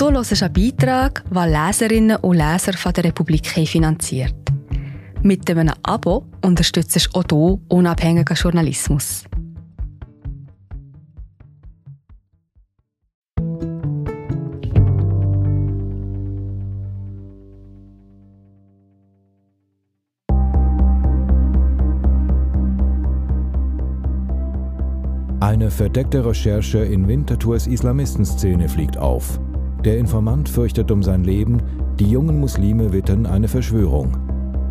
Du hörst einen Beitrag, den Leserinnen und Leser von der Republik finanziert. Mit einem Abo unterstützt du auch du unabhängigen Journalismus. Eine verdeckte Recherche in Winterthurs Islamistenszene fliegt auf. Der Informant fürchtet um sein Leben, die jungen Muslime wittern eine Verschwörung.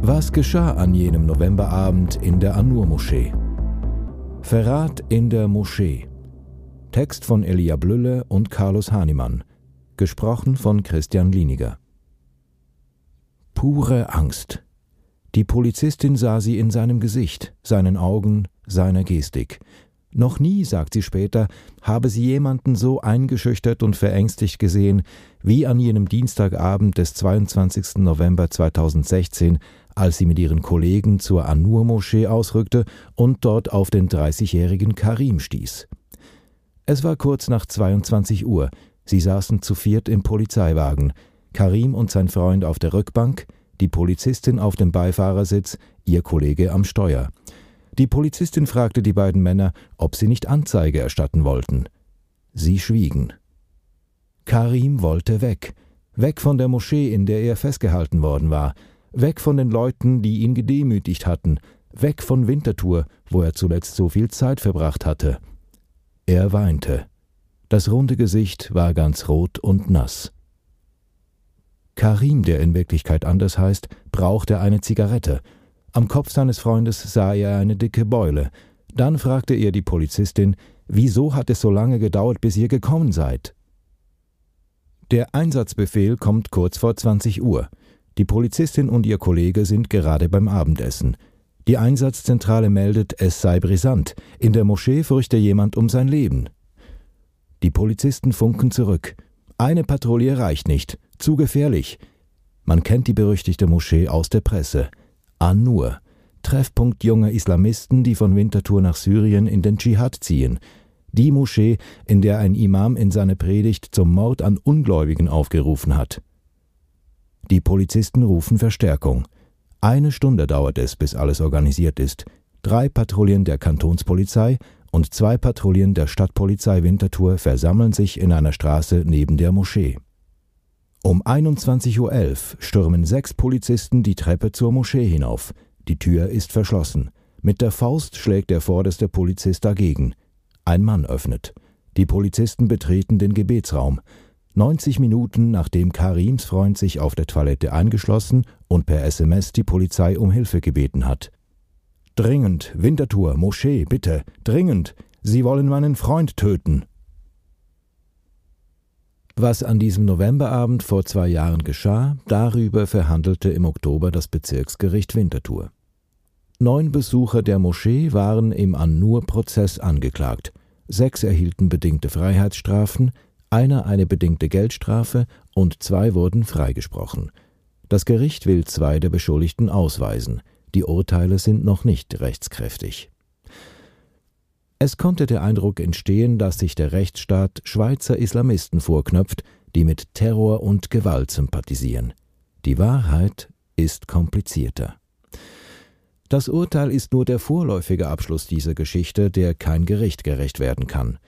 Was geschah an jenem Novemberabend in der Anur-Moschee? Verrat in der Moschee. Text von Elia Blülle und Carlos Hahnemann. Gesprochen von Christian Lieniger. Pure Angst. Die Polizistin sah sie in seinem Gesicht, seinen Augen, seiner Gestik. Noch nie, sagt sie später, habe sie jemanden so eingeschüchtert und verängstigt gesehen, wie an jenem Dienstagabend des 22. November 2016, als sie mit ihren Kollegen zur Anur-Moschee ausrückte und dort auf den 30-jährigen Karim stieß. Es war kurz nach 22 Uhr. Sie saßen zu viert im Polizeiwagen. Karim und sein Freund auf der Rückbank, die Polizistin auf dem Beifahrersitz, ihr Kollege am Steuer. Die Polizistin fragte die beiden Männer, ob sie nicht Anzeige erstatten wollten. Sie schwiegen. Karim wollte weg, weg von der Moschee, in der er festgehalten worden war, weg von den Leuten, die ihn gedemütigt hatten, weg von Winterthur, wo er zuletzt so viel Zeit verbracht hatte. Er weinte. Das runde Gesicht war ganz rot und nass. Karim, der in Wirklichkeit anders heißt, brauchte eine Zigarette, am Kopf seines Freundes sah er eine dicke Beule. Dann fragte er die Polizistin, wieso hat es so lange gedauert, bis ihr gekommen seid? Der Einsatzbefehl kommt kurz vor 20 Uhr. Die Polizistin und ihr Kollege sind gerade beim Abendessen. Die Einsatzzentrale meldet, es sei brisant. In der Moschee fürchte jemand um sein Leben. Die Polizisten funken zurück. Eine Patrouille reicht nicht. Zu gefährlich. Man kennt die berüchtigte Moschee aus der Presse. An-Nur, Treffpunkt junger Islamisten, die von Winterthur nach Syrien in den Dschihad ziehen. Die Moschee, in der ein Imam in seiner Predigt zum Mord an Ungläubigen aufgerufen hat. Die Polizisten rufen Verstärkung. Eine Stunde dauert es, bis alles organisiert ist. Drei Patrouillen der Kantonspolizei und zwei Patrouillen der Stadtpolizei Winterthur versammeln sich in einer Straße neben der Moschee. Um 21.11 Uhr stürmen sechs Polizisten die Treppe zur Moschee hinauf. Die Tür ist verschlossen. Mit der Faust schlägt der vorderste Polizist dagegen. Ein Mann öffnet. Die Polizisten betreten den Gebetsraum. 90 Minuten nachdem Karims Freund sich auf der Toilette eingeschlossen und per SMS die Polizei um Hilfe gebeten hat. Dringend, Winterthur, Moschee, bitte, dringend. Sie wollen meinen Freund töten. Was an diesem Novemberabend vor zwei Jahren geschah, darüber verhandelte im Oktober das Bezirksgericht Winterthur. Neun Besucher der Moschee waren im An-Nur-Prozess angeklagt. Sechs erhielten bedingte Freiheitsstrafen, einer eine bedingte Geldstrafe und zwei wurden freigesprochen. Das Gericht will zwei der Beschuldigten ausweisen. Die Urteile sind noch nicht rechtskräftig. Es konnte der Eindruck entstehen, dass sich der Rechtsstaat Schweizer Islamisten vorknöpft, die mit Terror und Gewalt sympathisieren. Die Wahrheit ist komplizierter. Das Urteil ist nur der vorläufige Abschluss dieser Geschichte, der kein Gericht gerecht werden kann.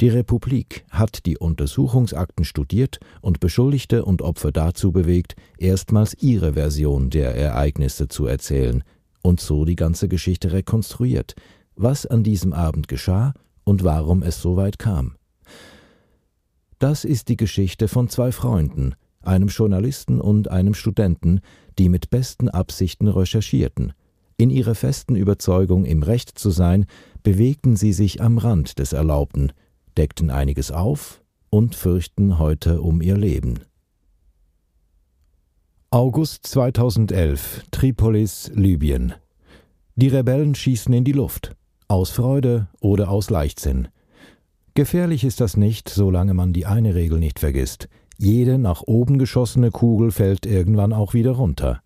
Die Republik hat die Untersuchungsakten studiert und Beschuldigte und Opfer dazu bewegt, erstmals ihre Version der Ereignisse zu erzählen und so die ganze Geschichte rekonstruiert, was an diesem Abend geschah und warum es so weit kam. Das ist die Geschichte von zwei Freunden, einem Journalisten und einem Studenten, die mit besten Absichten recherchierten. In ihrer festen Überzeugung, im Recht zu sein, bewegten sie sich am Rand des Erlaubten, deckten einiges auf und fürchten heute um ihr Leben. August 2011, Tripolis, Libyen. Die Rebellen schießen in die Luft. Aus Freude oder aus Leichtsinn. Gefährlich ist das nicht, solange man die eine Regel nicht vergisst. Jede nach oben geschossene Kugel fällt irgendwann auch wieder runter.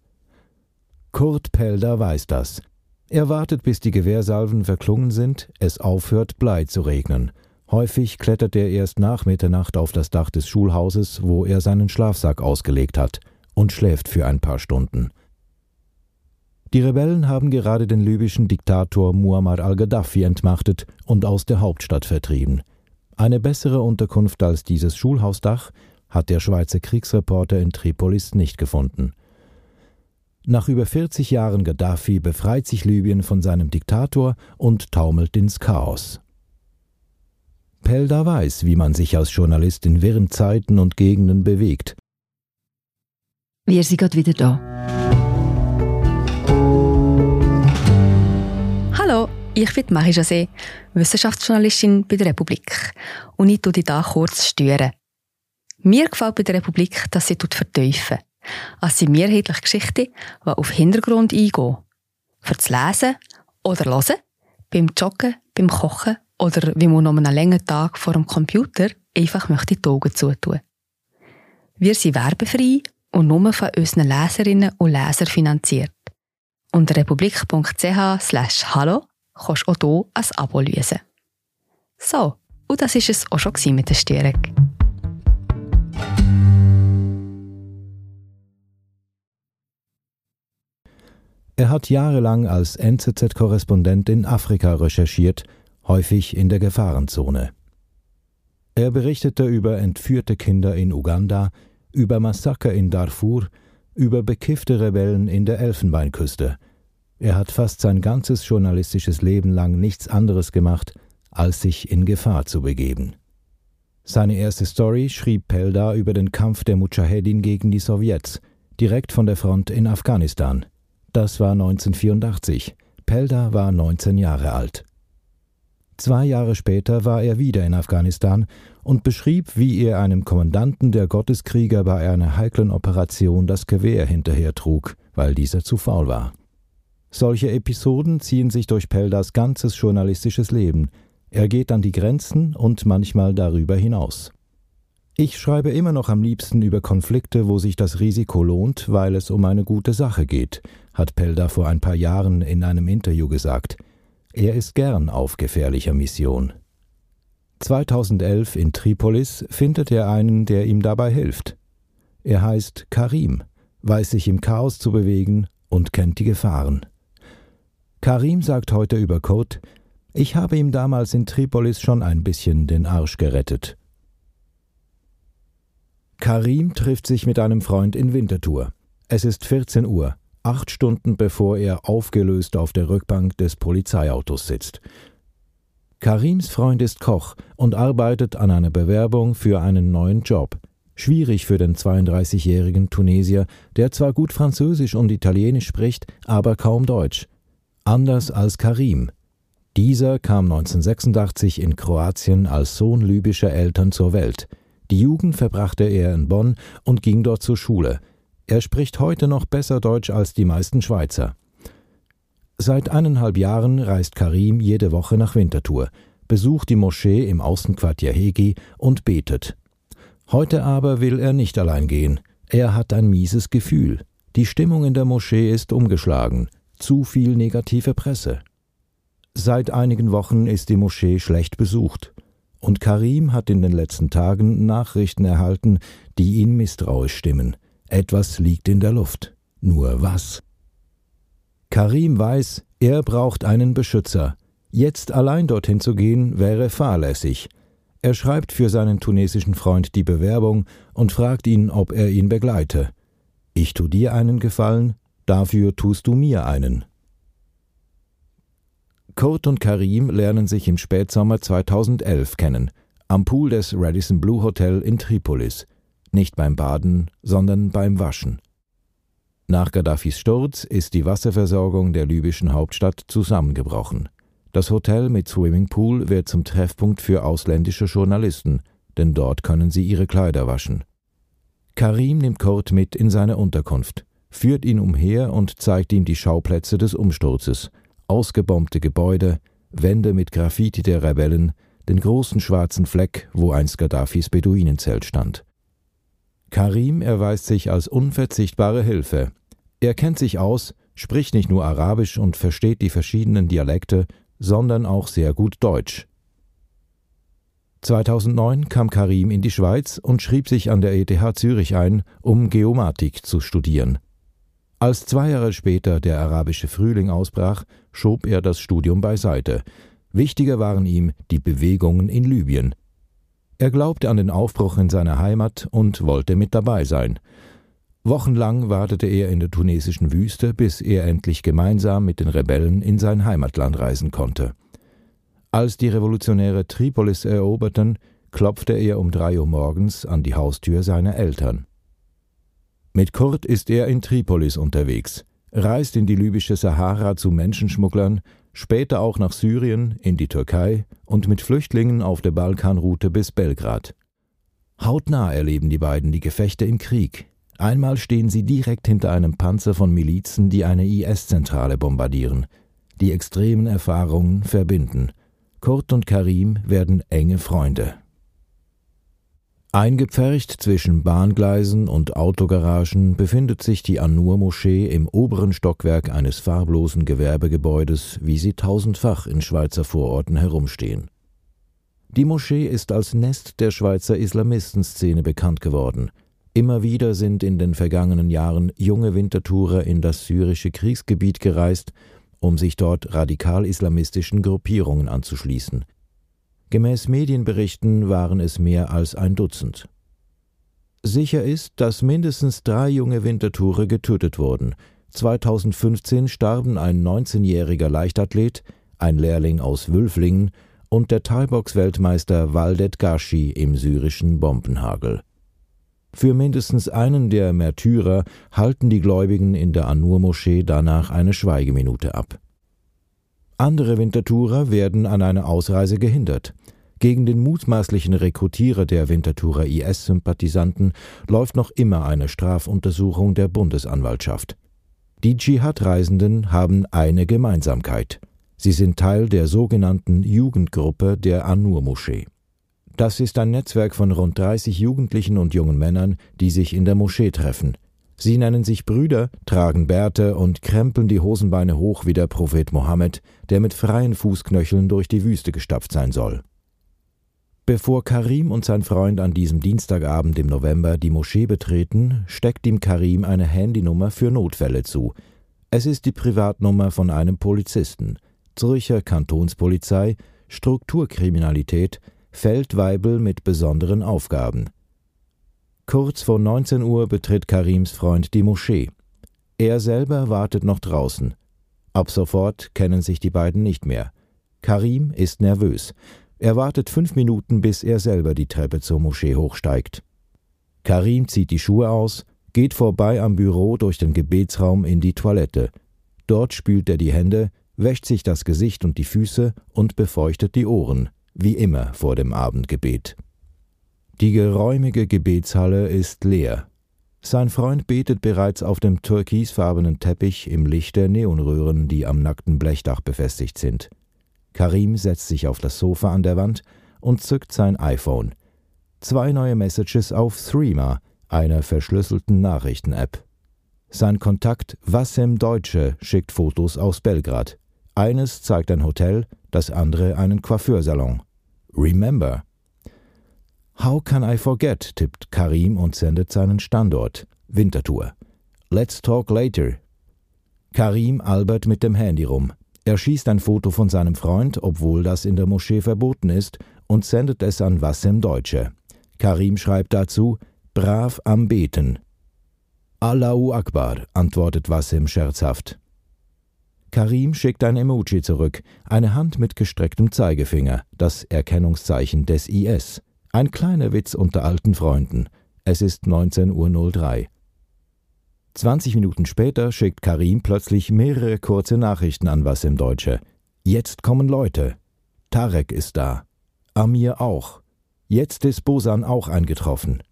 Kurt Pelder weiß das. Er wartet, bis die Gewehrsalven verklungen sind, es aufhört, Blei zu regnen. Häufig klettert er erst nach Mitternacht auf das Dach des Schulhauses, wo er seinen Schlafsack ausgelegt hat, und schläft für ein paar Stunden. Die Rebellen haben gerade den libyschen Diktator Muammar al-Gaddafi entmachtet und aus der Hauptstadt vertrieben. Eine bessere Unterkunft als dieses Schulhausdach hat der Schweizer Kriegsreporter in Tripolis nicht gefunden. Nach über 40 Jahren Gaddafi befreit sich Libyen von seinem Diktator und taumelt ins Chaos. Pelda weiß, wie man sich als Journalist in wirren Zeiten und Gegenden bewegt. Wir sind gerade wieder da. Ich bin Marie José, Wissenschaftsjournalistin bei der Republik. Und ich tue dich hier kurz stören. Mir gefällt bei der Republik, dass sie vertiefen. Es sind mehrheitlich Geschichten, die auf Hintergrund eingehen. Für das Lesen oder Hören, beim Joggen, beim Kochen oder wie man noch einen langen Tag vor dem Computer einfach möchte die Augen zutun. Wir sind werbefrei und nur von unseren Leserinnen und Lesern finanziert. Unter republik.ch slash hallo kannst du auch hier ein Abo lösen. So, und das war es auch schon mit der Störung. Er hat jahrelang als NZZ-Korrespondent in Afrika recherchiert, häufig in der Gefahrenzone. Er berichtete über entführte Kinder in Uganda, über Massaker in Darfur, über bekiffte Rebellen in der Elfenbeinküste. Er hat fast sein ganzes journalistisches Leben lang nichts anderes gemacht, als sich in Gefahr zu begeben. Seine erste Story schrieb Pelda über den Kampf der Mujahedin gegen die Sowjets, direkt von der Front in Afghanistan. Das war 1984. Pelda war 19 Jahre alt. Zwei Jahre später war er wieder in Afghanistan und beschrieb, wie er einem Kommandanten der Gotteskrieger bei einer heiklen Operation das Gewehr hinterher trug, weil dieser zu faul war. Solche Episoden ziehen sich durch Peldas ganzes journalistisches Leben. Er geht an die Grenzen und manchmal darüber hinaus. Ich schreibe immer noch am liebsten über Konflikte, wo sich das Risiko lohnt, weil es um eine gute Sache geht, hat Pelda vor ein paar Jahren in einem Interview gesagt. Er ist gern auf gefährlicher Mission. 2011 in Tripolis findet er einen, der ihm dabei hilft. Er heißt Karim, weiß sich im Chaos zu bewegen und kennt die Gefahren. Karim sagt heute über Kurt, ich habe ihm damals in Tripolis schon ein bisschen den Arsch gerettet. Karim trifft sich mit einem Freund in Winterthur. Es ist 14 Uhr acht Stunden bevor er aufgelöst auf der Rückbank des Polizeiautos sitzt. Karims Freund ist Koch und arbeitet an einer Bewerbung für einen neuen Job. Schwierig für den 32-jährigen Tunesier, der zwar gut Französisch und Italienisch spricht, aber kaum Deutsch. Anders als Karim. Dieser kam 1986 in Kroatien als Sohn libyscher Eltern zur Welt. Die Jugend verbrachte er in Bonn und ging dort zur Schule. Er spricht heute noch besser Deutsch als die meisten Schweizer. Seit eineinhalb Jahren reist Karim jede Woche nach Winterthur, besucht die Moschee im Außenquartier Hegi und betet. Heute aber will er nicht allein gehen. Er hat ein mieses Gefühl. Die Stimmung in der Moschee ist umgeschlagen. Zu viel negative Presse. Seit einigen Wochen ist die Moschee schlecht besucht. Und Karim hat in den letzten Tagen Nachrichten erhalten, die ihn misstrauisch stimmen. Etwas liegt in der Luft. Nur was? Karim weiß, er braucht einen Beschützer. Jetzt allein dorthin zu gehen, wäre fahrlässig. Er schreibt für seinen tunesischen Freund die Bewerbung und fragt ihn, ob er ihn begleite. Ich tu dir einen Gefallen, dafür tust du mir einen. Kurt und Karim lernen sich im Spätsommer 2011 kennen, am Pool des Radisson Blue Hotel in Tripolis nicht beim Baden, sondern beim Waschen. Nach Gaddafis Sturz ist die Wasserversorgung der libyschen Hauptstadt zusammengebrochen. Das Hotel mit Swimmingpool wird zum Treffpunkt für ausländische Journalisten, denn dort können sie ihre Kleider waschen. Karim nimmt Kurt mit in seine Unterkunft, führt ihn umher und zeigt ihm die Schauplätze des Umsturzes, ausgebombte Gebäude, Wände mit Graffiti der Rebellen, den großen schwarzen Fleck, wo einst Gaddafis Beduinenzelt stand. Karim erweist sich als unverzichtbare Hilfe. Er kennt sich aus, spricht nicht nur Arabisch und versteht die verschiedenen Dialekte, sondern auch sehr gut Deutsch. 2009 kam Karim in die Schweiz und schrieb sich an der ETH Zürich ein, um Geomatik zu studieren. Als zwei Jahre später der arabische Frühling ausbrach, schob er das Studium beiseite. Wichtiger waren ihm die Bewegungen in Libyen. Er glaubte an den Aufbruch in seiner Heimat und wollte mit dabei sein. Wochenlang wartete er in der tunesischen Wüste, bis er endlich gemeinsam mit den Rebellen in sein Heimatland reisen konnte. Als die Revolutionäre Tripolis eroberten, klopfte er um drei Uhr morgens an die Haustür seiner Eltern. Mit Kurt ist er in Tripolis unterwegs, reist in die libysche Sahara zu Menschenschmugglern, später auch nach Syrien, in die Türkei und mit Flüchtlingen auf der Balkanroute bis Belgrad. Hautnah erleben die beiden die Gefechte im Krieg. Einmal stehen sie direkt hinter einem Panzer von Milizen, die eine IS-Zentrale bombardieren. Die extremen Erfahrungen verbinden. Kurt und Karim werden enge Freunde. Eingepfercht zwischen Bahngleisen und Autogaragen befindet sich die An-Nur-Moschee im oberen Stockwerk eines farblosen Gewerbegebäudes, wie sie tausendfach in Schweizer Vororten herumstehen. Die Moschee ist als Nest der Schweizer Islamistenszene bekannt geworden. Immer wieder sind in den vergangenen Jahren junge Wintertourer in das syrische Kriegsgebiet gereist um sich dort radikal-islamistischen Gruppierungen anzuschließen. Gemäß Medienberichten waren es mehr als ein Dutzend. Sicher ist, dass mindestens drei junge Wintertourer getötet wurden. 2015 starben ein 19-jähriger Leichtathlet, ein Lehrling aus Wülflingen und der Thai-Box-Weltmeister Waldet Gashi im syrischen Bombenhagel. Für mindestens einen der Märtyrer halten die Gläubigen in der An-Nur-Moschee danach eine Schweigeminute ab. Andere Wintertourer werden an einer Ausreise gehindert. Gegen den mutmaßlichen Rekrutierer der Winterthurer IS-Sympathisanten läuft noch immer eine Strafuntersuchung der Bundesanwaltschaft. Die Dschihad-Reisenden haben eine Gemeinsamkeit. Sie sind Teil der sogenannten Jugendgruppe der An-Nur-Moschee. Das ist ein Netzwerk von rund 30 Jugendlichen und jungen Männern, die sich in der Moschee treffen. Sie nennen sich Brüder, tragen Bärte und krempeln die Hosenbeine hoch wie der Prophet Mohammed, der mit freien Fußknöcheln durch die Wüste gestapft sein soll. Bevor Karim und sein Freund an diesem Dienstagabend im November die Moschee betreten, steckt ihm Karim eine Handynummer für Notfälle zu. Es ist die Privatnummer von einem Polizisten. Zürcher Kantonspolizei, Strukturkriminalität, Feldweibel mit besonderen Aufgaben. Kurz vor 19 Uhr betritt Karims Freund die Moschee. Er selber wartet noch draußen. Ab sofort kennen sich die beiden nicht mehr. Karim ist nervös. Er wartet fünf Minuten, bis er selber die Treppe zur Moschee hochsteigt. Karim zieht die Schuhe aus, geht vorbei am Büro durch den Gebetsraum in die Toilette. Dort spült er die Hände, wäscht sich das Gesicht und die Füße und befeuchtet die Ohren wie immer vor dem Abendgebet. Die geräumige Gebetshalle ist leer. Sein Freund betet bereits auf dem türkisfarbenen Teppich im Licht der Neonröhren, die am nackten Blechdach befestigt sind. Karim setzt sich auf das Sofa an der Wand und zückt sein iPhone. Zwei neue Messages auf Threema, einer verschlüsselten Nachrichten-App. Sein Kontakt Wassem Deutsche schickt Fotos aus Belgrad. Eines zeigt ein Hotel, das andere einen Coiffeursalon. Remember. How can I forget? tippt Karim und sendet seinen Standort. Winterthur. Let's talk later. Karim albert mit dem Handy rum. Er schießt ein Foto von seinem Freund, obwohl das in der Moschee verboten ist, und sendet es an Wassem Deutsche. Karim schreibt dazu: Brav am Beten. Allahu Akbar, antwortet Wassem scherzhaft. Karim schickt ein Emoji zurück, eine Hand mit gestrecktem Zeigefinger, das Erkennungszeichen des IS. Ein kleiner Witz unter alten Freunden. Es ist 19.03 Uhr. 20 Minuten später schickt Karim plötzlich mehrere kurze Nachrichten an was im Deutsche. Jetzt kommen Leute. Tarek ist da. Amir auch. Jetzt ist Bosan auch eingetroffen.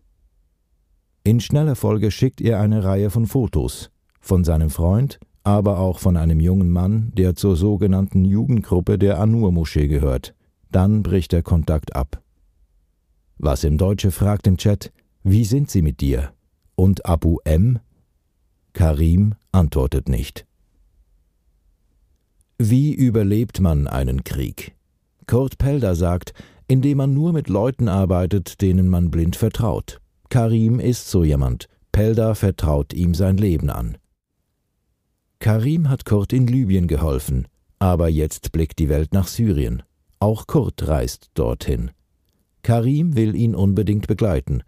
In schneller Folge schickt er eine Reihe von Fotos. Von seinem Freund, aber auch von einem jungen Mann, der zur sogenannten Jugendgruppe der Anur-Moschee gehört. Dann bricht der Kontakt ab. Was im Deutsche fragt im Chat, wie sind Sie mit dir? Und Abu M? Karim antwortet nicht. Wie überlebt man einen Krieg? Kurt Pelder sagt, indem man nur mit Leuten arbeitet, denen man blind vertraut. Karim ist so jemand. Pelda vertraut ihm sein Leben an. Karim hat Kurt in Libyen geholfen, aber jetzt blickt die Welt nach Syrien. Auch Kurt reist dorthin. Karim will ihn unbedingt begleiten.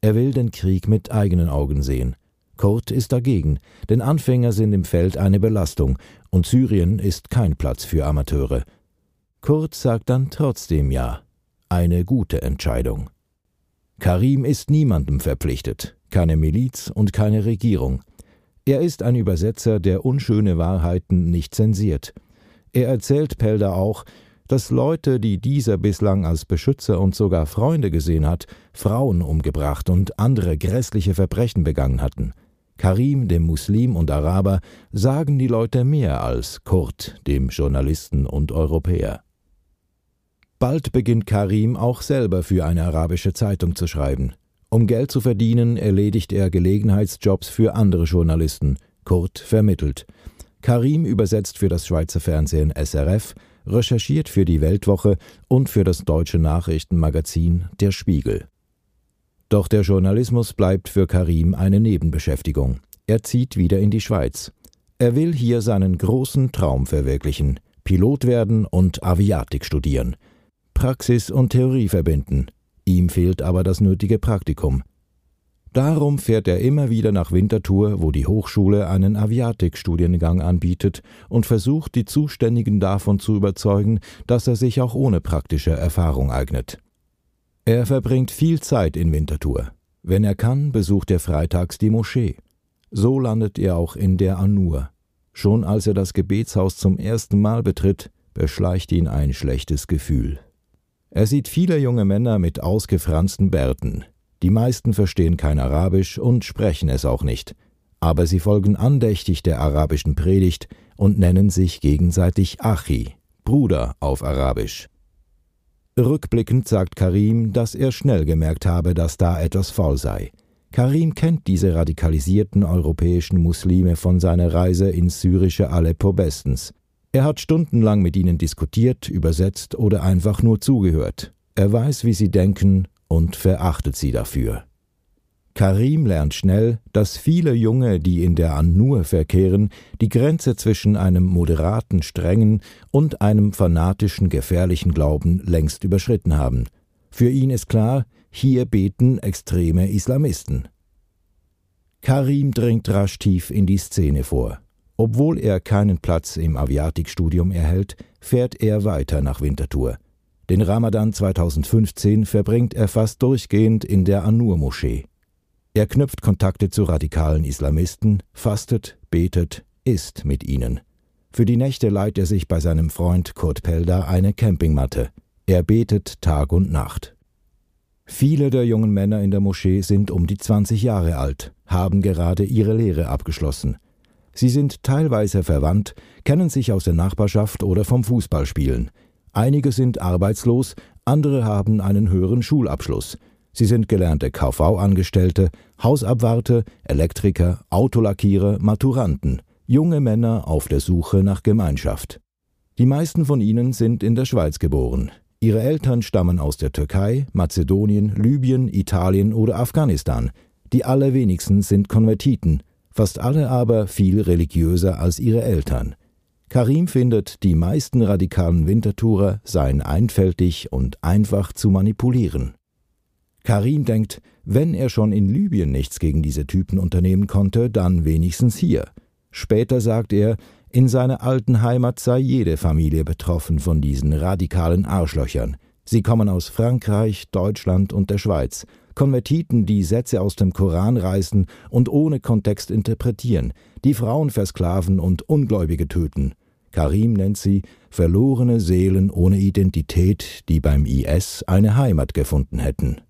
Er will den Krieg mit eigenen Augen sehen. Kurt ist dagegen, denn Anfänger sind im Feld eine Belastung und Syrien ist kein Platz für Amateure. Kurt sagt dann trotzdem Ja. Eine gute Entscheidung. Karim ist niemandem verpflichtet, keine Miliz und keine Regierung. Er ist ein Übersetzer, der unschöne Wahrheiten nicht zensiert. Er erzählt Pelder auch, dass Leute, die dieser bislang als Beschützer und sogar Freunde gesehen hat, Frauen umgebracht und andere grässliche Verbrechen begangen hatten. Karim, dem Muslim und Araber, sagen die Leute mehr als Kurt, dem Journalisten und Europäer. Bald beginnt Karim auch selber für eine arabische Zeitung zu schreiben. Um Geld zu verdienen, erledigt er Gelegenheitsjobs für andere Journalisten. Kurt vermittelt. Karim übersetzt für das Schweizer Fernsehen SRF, recherchiert für die Weltwoche und für das deutsche Nachrichtenmagazin Der Spiegel. Doch der Journalismus bleibt für Karim eine Nebenbeschäftigung. Er zieht wieder in die Schweiz. Er will hier seinen großen Traum verwirklichen, Pilot werden und Aviatik studieren. Praxis und Theorie verbinden, Ihm fehlt aber das nötige Praktikum. Darum fährt er immer wieder nach Winterthur, wo die Hochschule einen Aviatikstudiengang anbietet, und versucht, die Zuständigen davon zu überzeugen, dass er sich auch ohne praktische Erfahrung eignet. Er verbringt viel Zeit in Winterthur. Wenn er kann, besucht er freitags die Moschee. So landet er auch in der Anur. Schon als er das Gebetshaus zum ersten Mal betritt, beschleicht ihn ein schlechtes Gefühl. Er sieht viele junge Männer mit ausgefransten Bärten. Die meisten verstehen kein Arabisch und sprechen es auch nicht, aber sie folgen andächtig der arabischen Predigt und nennen sich gegenseitig Achi, Bruder auf Arabisch. Rückblickend sagt Karim, dass er schnell gemerkt habe, dass da etwas faul sei. Karim kennt diese radikalisierten europäischen Muslime von seiner Reise ins syrische Aleppo bestens. Er hat stundenlang mit ihnen diskutiert, übersetzt oder einfach nur zugehört. Er weiß, wie sie denken und verachtet sie dafür. Karim lernt schnell, dass viele Junge, die in der An-Nur verkehren, die Grenze zwischen einem moderaten, strengen und einem fanatischen, gefährlichen Glauben längst überschritten haben. Für ihn ist klar, hier beten extreme Islamisten. Karim dringt rasch tief in die Szene vor. Obwohl er keinen Platz im Aviatikstudium erhält, fährt er weiter nach Winterthur. Den Ramadan 2015 verbringt er fast durchgehend in der Anur-Moschee. Er knüpft Kontakte zu radikalen Islamisten, fastet, betet, isst mit ihnen. Für die Nächte leiht er sich bei seinem Freund Kurt Pelder eine Campingmatte. Er betet Tag und Nacht. Viele der jungen Männer in der Moschee sind um die 20 Jahre alt, haben gerade ihre Lehre abgeschlossen – Sie sind teilweise verwandt, kennen sich aus der Nachbarschaft oder vom Fußballspielen. Einige sind arbeitslos, andere haben einen höheren Schulabschluss. Sie sind gelernte KV-Angestellte, Hausabwarte, Elektriker, Autolackierer, Maturanten, junge Männer auf der Suche nach Gemeinschaft. Die meisten von ihnen sind in der Schweiz geboren. Ihre Eltern stammen aus der Türkei, Mazedonien, Libyen, Italien oder Afghanistan. Die allerwenigsten sind Konvertiten, fast alle aber viel religiöser als ihre Eltern. Karim findet, die meisten radikalen Wintertourer seien einfältig und einfach zu manipulieren. Karim denkt, wenn er schon in Libyen nichts gegen diese Typen unternehmen konnte, dann wenigstens hier. Später sagt er, in seiner alten Heimat sei jede Familie betroffen von diesen radikalen Arschlöchern. Sie kommen aus Frankreich, Deutschland und der Schweiz, Konvertiten, die Sätze aus dem Koran reißen und ohne Kontext interpretieren, die Frauen versklaven und Ungläubige töten. Karim nennt sie verlorene Seelen ohne Identität, die beim IS eine Heimat gefunden hätten.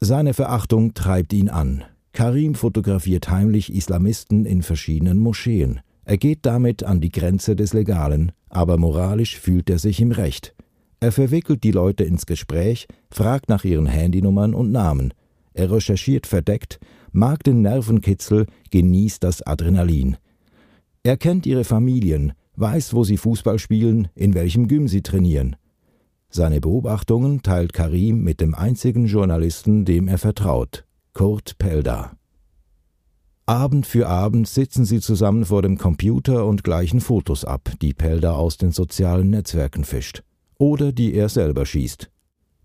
Seine Verachtung treibt ihn an. Karim fotografiert heimlich Islamisten in verschiedenen Moscheen. Er geht damit an die Grenze des Legalen, aber moralisch fühlt er sich im Recht. Er verwickelt die Leute ins Gespräch, fragt nach ihren Handynummern und Namen. Er recherchiert verdeckt, mag den Nervenkitzel, genießt das Adrenalin. Er kennt ihre Familien, weiß, wo sie Fußball spielen, in welchem Gym sie trainieren. Seine Beobachtungen teilt Karim mit dem einzigen Journalisten, dem er vertraut, Kurt Pelda. Abend für Abend sitzen sie zusammen vor dem Computer und gleichen Fotos ab, die Pelda aus den sozialen Netzwerken fischt. Oder die er selber schießt.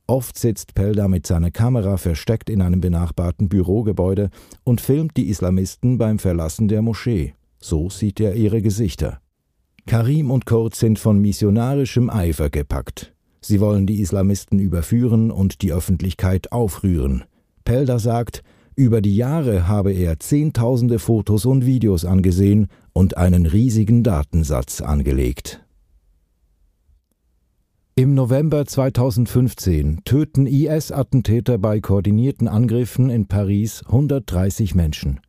Oft sitzt Pelda mit seiner Kamera versteckt in einem benachbarten Bürogebäude und filmt die Islamisten beim Verlassen der Moschee. So sieht er ihre Gesichter. Karim und Kurt sind von missionarischem Eifer gepackt. Sie wollen die Islamisten überführen und die Öffentlichkeit aufrühren. Pelda sagt, über die Jahre habe er Zehntausende Fotos und Videos angesehen und einen riesigen Datensatz angelegt. Im November 2015 töten IS-Attentäter bei koordinierten Angriffen in Paris 130 Menschen.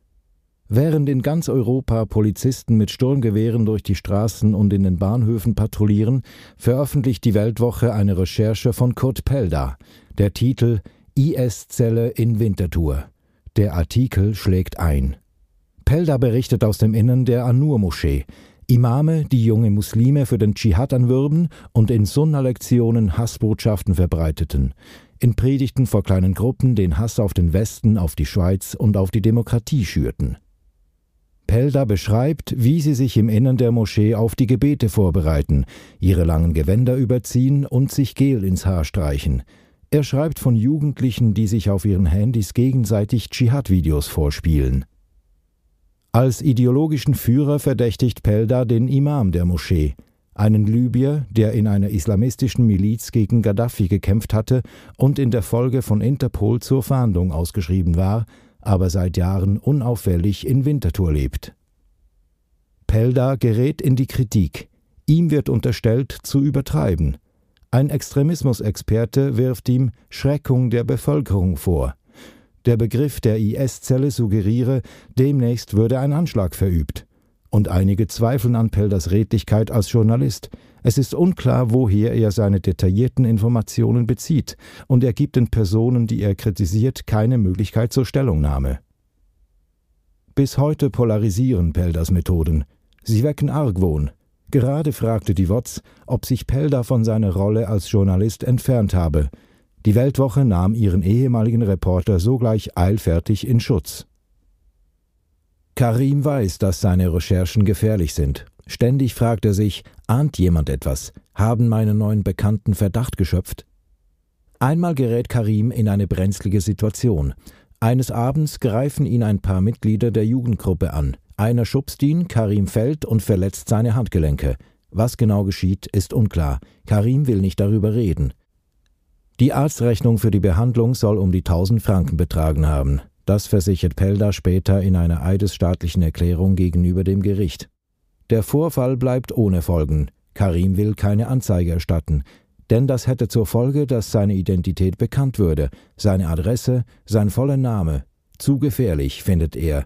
Während in ganz Europa Polizisten mit Sturmgewehren durch die Straßen und in den Bahnhöfen patrouillieren, veröffentlicht die Weltwoche eine Recherche von Kurt Pelda. Der Titel IS-Zelle in Winterthur. Der Artikel schlägt ein. Pelda berichtet aus dem Innern der Anur-Moschee. Imame, die junge Muslime für den Dschihad anwürben und in Sunna-Lektionen Hassbotschaften verbreiteten. In Predigten vor kleinen Gruppen den Hass auf den Westen, auf die Schweiz und auf die Demokratie schürten. Pelda beschreibt, wie sie sich im Innern der Moschee auf die Gebete vorbereiten, ihre langen Gewänder überziehen und sich Gel ins Haar streichen. Er schreibt von Jugendlichen, die sich auf ihren Handys gegenseitig Dschihad-Videos vorspielen. Als ideologischen Führer verdächtigt Pelda den Imam der Moschee, einen Libyer, der in einer islamistischen Miliz gegen Gaddafi gekämpft hatte und in der Folge von Interpol zur Fahndung ausgeschrieben war, aber seit Jahren unauffällig in Winterthur lebt. Pelda gerät in die Kritik. Ihm wird unterstellt, zu übertreiben. Ein Extremismusexperte wirft ihm Schreckung der Bevölkerung vor. Der Begriff der IS-Zelle suggeriere, demnächst würde ein Anschlag verübt. Und einige zweifeln an Pelders Redlichkeit als Journalist. Es ist unklar, woher er seine detaillierten Informationen bezieht, und er gibt den Personen, die er kritisiert, keine Möglichkeit zur Stellungnahme. Bis heute polarisieren Pelders Methoden. Sie wecken Argwohn, Gerade fragte die WOTS, ob sich Pelda von seiner Rolle als Journalist entfernt habe. Die Weltwoche nahm ihren ehemaligen Reporter sogleich eilfertig in Schutz. Karim weiß, dass seine Recherchen gefährlich sind. Ständig fragt er sich, ahnt jemand etwas? Haben meine neuen Bekannten Verdacht geschöpft? Einmal gerät Karim in eine brenzlige Situation. Eines Abends greifen ihn ein paar Mitglieder der Jugendgruppe an. Einer schubst ihn, Karim fällt und verletzt seine Handgelenke. Was genau geschieht, ist unklar. Karim will nicht darüber reden. Die Arztrechnung für die Behandlung soll um die 1000 Franken betragen haben. Das versichert Pelda später in einer eidesstaatlichen Erklärung gegenüber dem Gericht. Der Vorfall bleibt ohne Folgen. Karim will keine Anzeige erstatten, denn das hätte zur Folge, dass seine Identität bekannt würde, seine Adresse, sein voller Name. Zu gefährlich, findet er.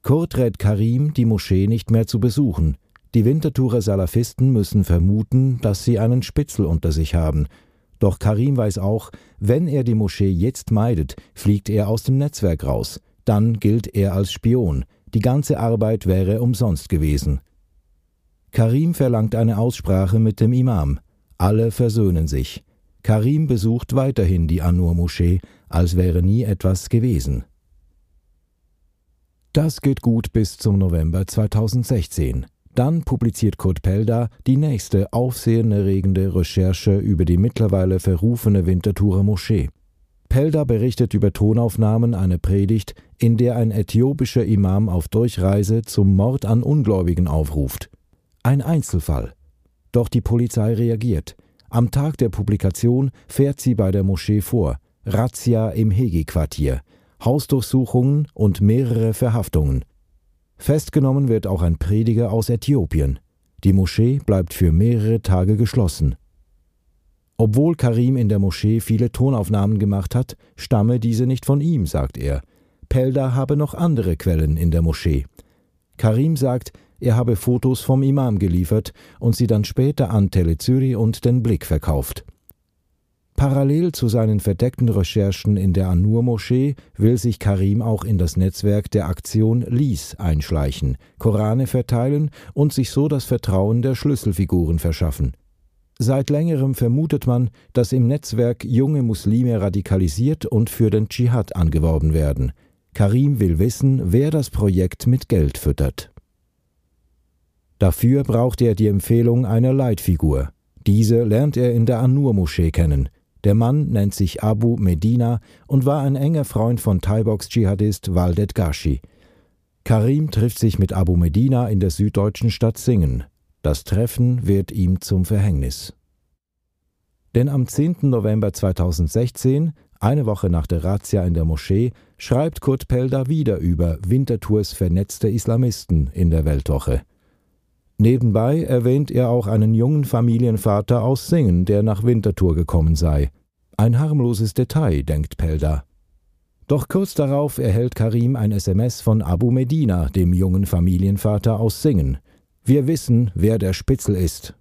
Kurt rät Karim, die Moschee nicht mehr zu besuchen. Die Winterthurer Salafisten müssen vermuten, dass sie einen Spitzel unter sich haben. Doch Karim weiß auch, wenn er die Moschee jetzt meidet, fliegt er aus dem Netzwerk raus. Dann gilt er als Spion. Die ganze Arbeit wäre umsonst gewesen. Karim verlangt eine Aussprache mit dem Imam. Alle versöhnen sich. Karim besucht weiterhin die Anur-Moschee, als wäre nie etwas gewesen. Das geht gut bis zum November 2016. Dann publiziert Kurt Pelda die nächste aufsehenerregende Recherche über die mittlerweile verrufene Winterthurer Moschee. Pelda berichtet über Tonaufnahmen einer Predigt, in der ein äthiopischer Imam auf Durchreise zum Mord an Ungläubigen aufruft. Ein Einzelfall. Doch die Polizei reagiert. Am Tag der Publikation fährt sie bei der Moschee vor. Razzia im Hegi-Quartier. Hausdurchsuchungen und mehrere Verhaftungen. Festgenommen wird auch ein Prediger aus Äthiopien. Die Moschee bleibt für mehrere Tage geschlossen. Obwohl Karim in der Moschee viele Tonaufnahmen gemacht hat, stamme diese nicht von ihm, sagt er. Pelda habe noch andere Quellen in der Moschee. Karim sagt, er habe Fotos vom Imam geliefert und sie dann später an Telezüri und den Blick verkauft. Parallel zu seinen verdeckten Recherchen in der Anur-Moschee will sich Karim auch in das Netzwerk der Aktion Lies einschleichen, Korane verteilen und sich so das Vertrauen der Schlüsselfiguren verschaffen. Seit längerem vermutet man, dass im Netzwerk junge Muslime radikalisiert und für den Dschihad angeworben werden. Karim will wissen, wer das Projekt mit Geld füttert. Dafür braucht er die Empfehlung einer Leitfigur. Diese lernt er in der Anur-Moschee kennen. Der Mann nennt sich Abu Medina und war ein enger Freund von Thai-Box-Dschihadist Waldet Gashi. Karim trifft sich mit Abu Medina in der süddeutschen Stadt Singen. Das Treffen wird ihm zum Verhängnis. Denn am 10. November 2016, eine Woche nach der Razzia in der Moschee, schreibt Kurt Pelder wieder über Winterthurs vernetzte Islamisten in der Weltwoche. Nebenbei erwähnt er auch einen jungen Familienvater aus Singen, der nach Winterthur gekommen sei. Ein harmloses Detail, denkt Pelder. Doch kurz darauf erhält Karim ein SMS von Abu Medina, dem jungen Familienvater aus Singen. Wir wissen, wer der Spitzel ist.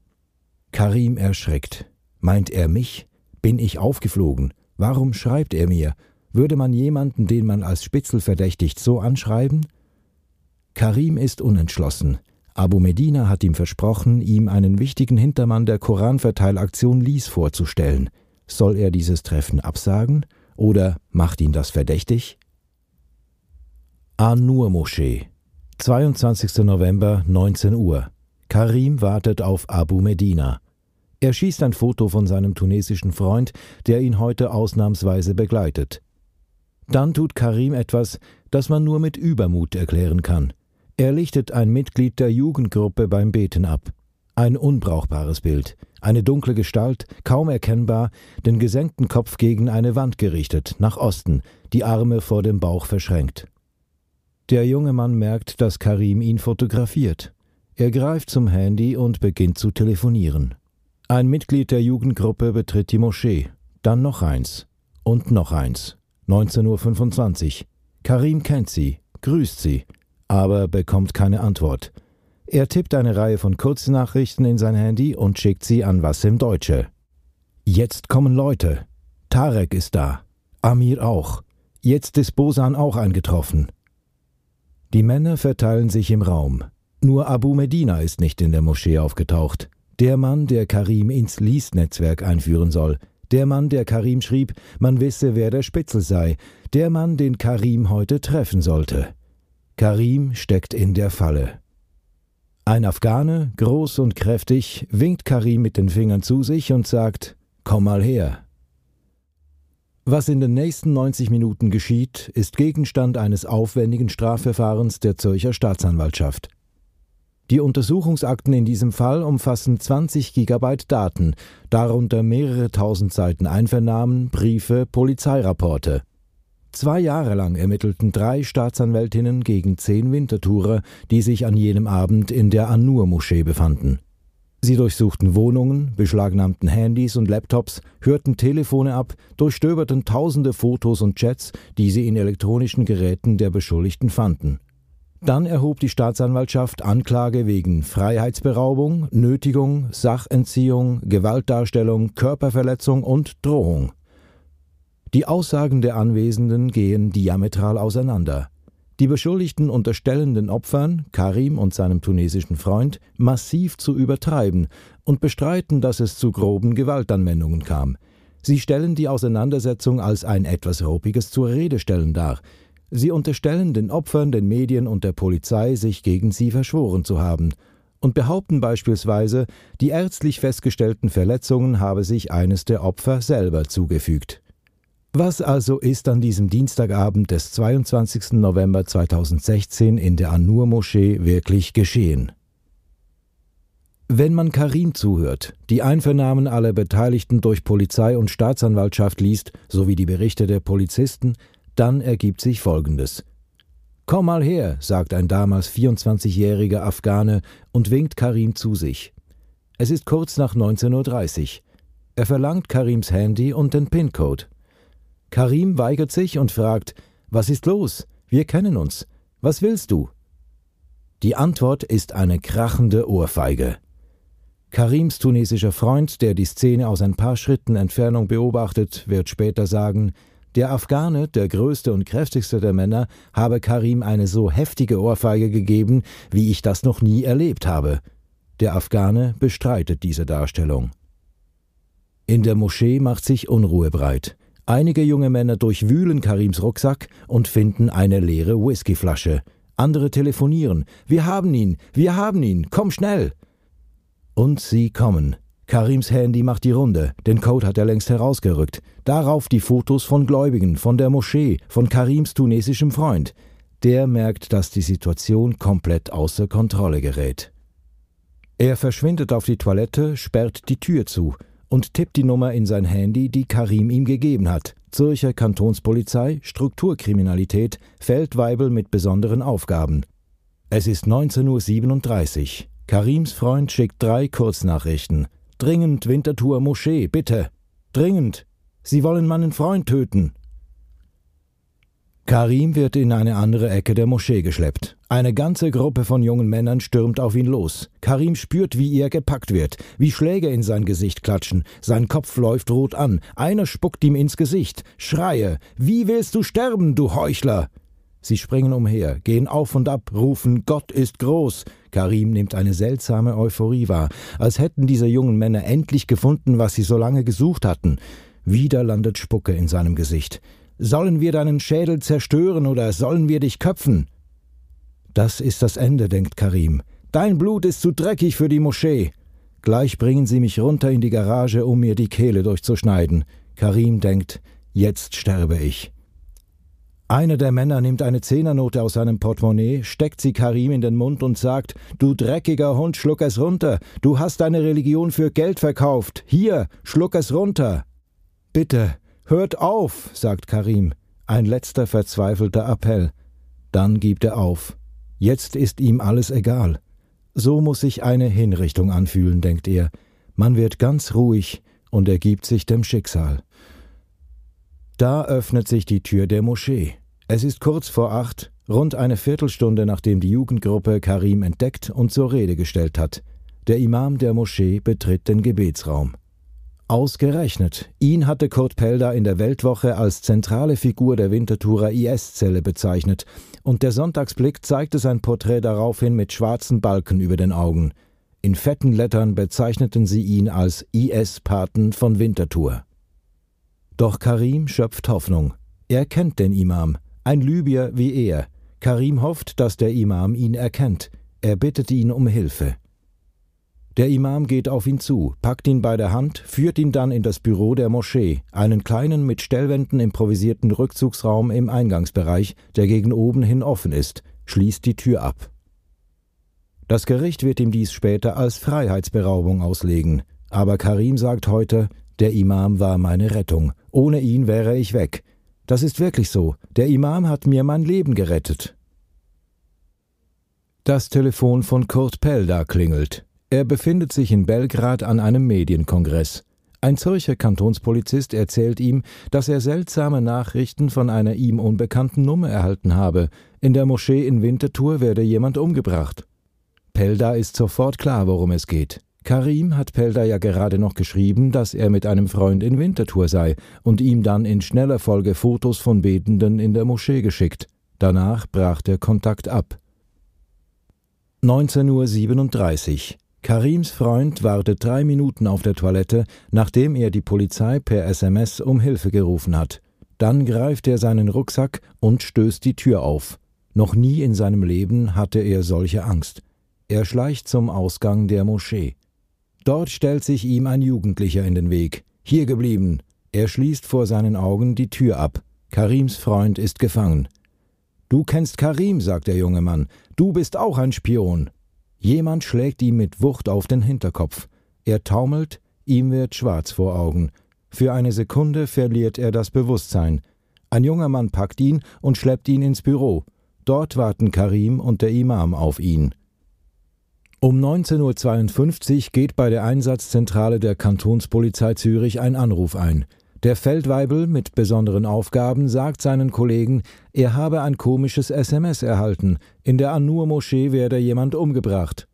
Karim erschreckt. Meint er mich? Bin ich aufgeflogen? Warum schreibt er mir? Würde man jemanden, den man als Spitzel verdächtigt, so anschreiben? Karim ist unentschlossen. Abu Medina hat ihm versprochen, ihm einen wichtigen Hintermann der Koranverteilaktion Lies vorzustellen. Soll er dieses Treffen absagen? Oder macht ihn das verdächtig? An-Nur Moschee 22. November, 19 Uhr. Karim wartet auf Abu Medina. Er schießt ein Foto von seinem tunesischen Freund, der ihn heute ausnahmsweise begleitet. Dann tut Karim etwas, das man nur mit Übermut erklären kann. Er lichtet ein Mitglied der Jugendgruppe beim Beten ab. Ein unbrauchbares Bild. Eine dunkle Gestalt, kaum erkennbar, den gesenkten Kopf gegen eine Wand gerichtet, nach Osten, die Arme vor dem Bauch verschränkt. Der junge Mann merkt, dass Karim ihn fotografiert. Er greift zum Handy und beginnt zu telefonieren. Ein Mitglied der Jugendgruppe betritt die Moschee, dann noch eins und noch eins. 19.25 Uhr. Karim kennt sie, grüßt sie, aber bekommt keine Antwort. Er tippt eine Reihe von Kurznachrichten in sein Handy und schickt sie an Wassim Deutsche. Jetzt kommen Leute. Tarek ist da. Amir auch. Jetzt ist Bosan auch eingetroffen. Die Männer verteilen sich im Raum. Nur Abu Medina ist nicht in der Moschee aufgetaucht. Der Mann, der Karim ins Lies-Netzwerk einführen soll. Der Mann, der Karim schrieb, man wisse, wer der Spitzel sei. Der Mann, den Karim heute treffen sollte. Karim steckt in der Falle. Ein Afghane, groß und kräftig, winkt Karim mit den Fingern zu sich und sagt: Komm mal her. Was in den nächsten 90 Minuten geschieht, ist Gegenstand eines aufwendigen Strafverfahrens der Zürcher Staatsanwaltschaft. Die Untersuchungsakten in diesem Fall umfassen 20 Gigabyte Daten, darunter mehrere tausend Seiten Einvernahmen, Briefe, Polizeirapporte. Zwei Jahre lang ermittelten drei Staatsanwältinnen gegen zehn Wintertourer, die sich an jenem Abend in der An-Nur-Moschee befanden. Sie durchsuchten Wohnungen, beschlagnahmten Handys und Laptops, hörten Telefone ab, durchstöberten tausende Fotos und Chats, die sie in elektronischen Geräten der Beschuldigten fanden. Dann erhob die Staatsanwaltschaft Anklage wegen Freiheitsberaubung, Nötigung, Sachentziehung, Gewaltdarstellung, Körperverletzung und Drohung. Die Aussagen der Anwesenden gehen diametral auseinander. Die Beschuldigten unterstellen den Opfern, Karim und seinem tunesischen Freund, massiv zu übertreiben und bestreiten, dass es zu groben Gewaltanwendungen kam. Sie stellen die Auseinandersetzung als ein etwas Ruppiges zur Redestellen dar. Sie unterstellen den Opfern, den Medien und der Polizei, sich gegen sie verschworen zu haben und behaupten beispielsweise, die ärztlich festgestellten Verletzungen habe sich eines der Opfer selber zugefügt. Was also ist an diesem Dienstagabend des 22. November 2016 in der An-Nur-Moschee wirklich geschehen? Wenn man Karim zuhört, die Einvernahmen aller Beteiligten durch Polizei und Staatsanwaltschaft liest, sowie die Berichte der Polizisten, dann ergibt sich Folgendes. Komm mal her, sagt ein damals 24-jähriger Afghane und winkt Karim zu sich. Es ist kurz nach 19.30 Uhr. Er verlangt Karims Handy und den PIN-Code. Karim weigert sich und fragt, was ist los? Wir kennen uns. Was willst du? Die Antwort ist eine krachende Ohrfeige. Karims tunesischer Freund, der die Szene aus ein paar Schritten Entfernung beobachtet, wird später sagen, der Afghane, der größte und kräftigste der Männer, habe Karim eine so heftige Ohrfeige gegeben, wie ich das noch nie erlebt habe. Der Afghane bestreitet diese Darstellung. In der Moschee macht sich Unruhe breit. Einige junge Männer durchwühlen Karims Rucksack und finden eine leere Whiskyflasche. Andere telefonieren. Wir haben ihn, wir haben ihn, komm schnell! Und sie kommen. Karims Handy macht die Runde, den Code hat er längst herausgerückt. Darauf die Fotos von Gläubigen, von der Moschee, von Karims tunesischem Freund. Der merkt, dass die Situation komplett außer Kontrolle gerät. Er verschwindet auf die Toilette, sperrt die Tür zu und tippt die Nummer in sein Handy, die Karim ihm gegeben hat. Zürcher Kantonspolizei, Strukturkriminalität, Feldweibel mit besonderen Aufgaben. Es ist 19.37 Uhr. Karims Freund schickt drei Kurznachrichten. Dringend Winterthur Moschee, bitte. Dringend. Sie wollen meinen Freund töten. Karim wird in eine andere Ecke der Moschee geschleppt. Eine ganze Gruppe von jungen Männern stürmt auf ihn los. Karim spürt, wie er gepackt wird, wie Schläge in sein Gesicht klatschen. Sein Kopf läuft rot an. Einer spuckt ihm ins Gesicht. Schreie: Wie willst du sterben, du Heuchler? Sie springen umher, gehen auf und ab, rufen Gott ist groß. Karim nimmt eine seltsame Euphorie wahr, als hätten diese jungen Männer endlich gefunden, was sie so lange gesucht hatten. Wieder landet Spucke in seinem Gesicht. Sollen wir deinen Schädel zerstören oder sollen wir dich köpfen? Das ist das Ende, denkt Karim. Dein Blut ist zu dreckig für die Moschee. Gleich bringen sie mich runter in die Garage, um mir die Kehle durchzuschneiden. Karim denkt, jetzt sterbe ich. Einer der Männer nimmt eine Zehnernote aus seinem Portemonnaie, steckt sie Karim in den Mund und sagt: Du dreckiger Hund, schluck es runter. Du hast deine Religion für Geld verkauft. Hier, schluck es runter. Bitte, Hört auf, sagt Karim, ein letzter verzweifelter Appell. Dann gibt er auf. Jetzt ist ihm alles egal. So muss sich eine Hinrichtung anfühlen, denkt er. Man wird ganz ruhig und ergibt sich dem Schicksal. Da öffnet sich die Tür der Moschee. Es ist kurz vor acht, rund eine Viertelstunde nachdem die Jugendgruppe Karim entdeckt und zur Rede gestellt hat. Der Imam der Moschee betritt den Gebetsraum. Ausgerechnet. Ihn hatte Kurt Pelder in der Weltwoche als zentrale Figur der Winterthurer IS-Zelle bezeichnet, und der Sonntagsblick zeigte sein Porträt daraufhin mit schwarzen Balken über den Augen. In fetten Lettern bezeichneten sie ihn als IS-Paten von Winterthur. Doch Karim schöpft Hoffnung. Er kennt den Imam, ein Libyer wie er. Karim hofft, dass der Imam ihn erkennt. Er bittet ihn um Hilfe. Der Imam geht auf ihn zu, packt ihn bei der Hand, führt ihn dann in das Büro der Moschee, einen kleinen mit Stellwänden improvisierten Rückzugsraum im Eingangsbereich, der gegen oben hin offen ist, schließt die Tür ab. Das Gericht wird ihm dies später als Freiheitsberaubung auslegen, aber Karim sagt heute, der Imam war meine Rettung, ohne ihn wäre ich weg. Das ist wirklich so, der Imam hat mir mein Leben gerettet. Das Telefon von Kurt Pelda klingelt. Er befindet sich in Belgrad an einem Medienkongress. Ein Zürcher Kantonspolizist erzählt ihm, dass er seltsame Nachrichten von einer ihm unbekannten Nummer erhalten habe. In der Moschee in Winterthur werde jemand umgebracht. Pelda ist sofort klar, worum es geht. Karim hat Pelda ja gerade noch geschrieben, dass er mit einem Freund in Winterthur sei und ihm dann in schneller Folge Fotos von Betenden in der Moschee geschickt. Danach brach der Kontakt ab. 19.37 Uhr. Karims Freund wartet drei Minuten auf der Toilette, nachdem er die Polizei per SMS um Hilfe gerufen hat. Dann greift er seinen Rucksack und stößt die Tür auf. Noch nie in seinem Leben hatte er solche Angst. Er schleicht zum Ausgang der Moschee. Dort stellt sich ihm ein Jugendlicher in den Weg. Hier geblieben. Er schließt vor seinen Augen die Tür ab. Karims Freund ist gefangen. Du kennst Karim, sagt der junge Mann. Du bist auch ein Spion. Jemand schlägt ihm mit Wucht auf den Hinterkopf. Er taumelt, ihm wird schwarz vor Augen. Für eine Sekunde verliert er das Bewusstsein. Ein junger Mann packt ihn und schleppt ihn ins Büro. Dort warten Karim und der Imam auf ihn. Um 19.52 Uhr geht bei der Einsatzzentrale der Kantonspolizei Zürich ein Anruf ein. Der Feldweibel mit besonderen Aufgaben sagt seinen Kollegen, er habe ein komisches SMS erhalten. In der An-Nur-Moschee werde jemand umgebracht.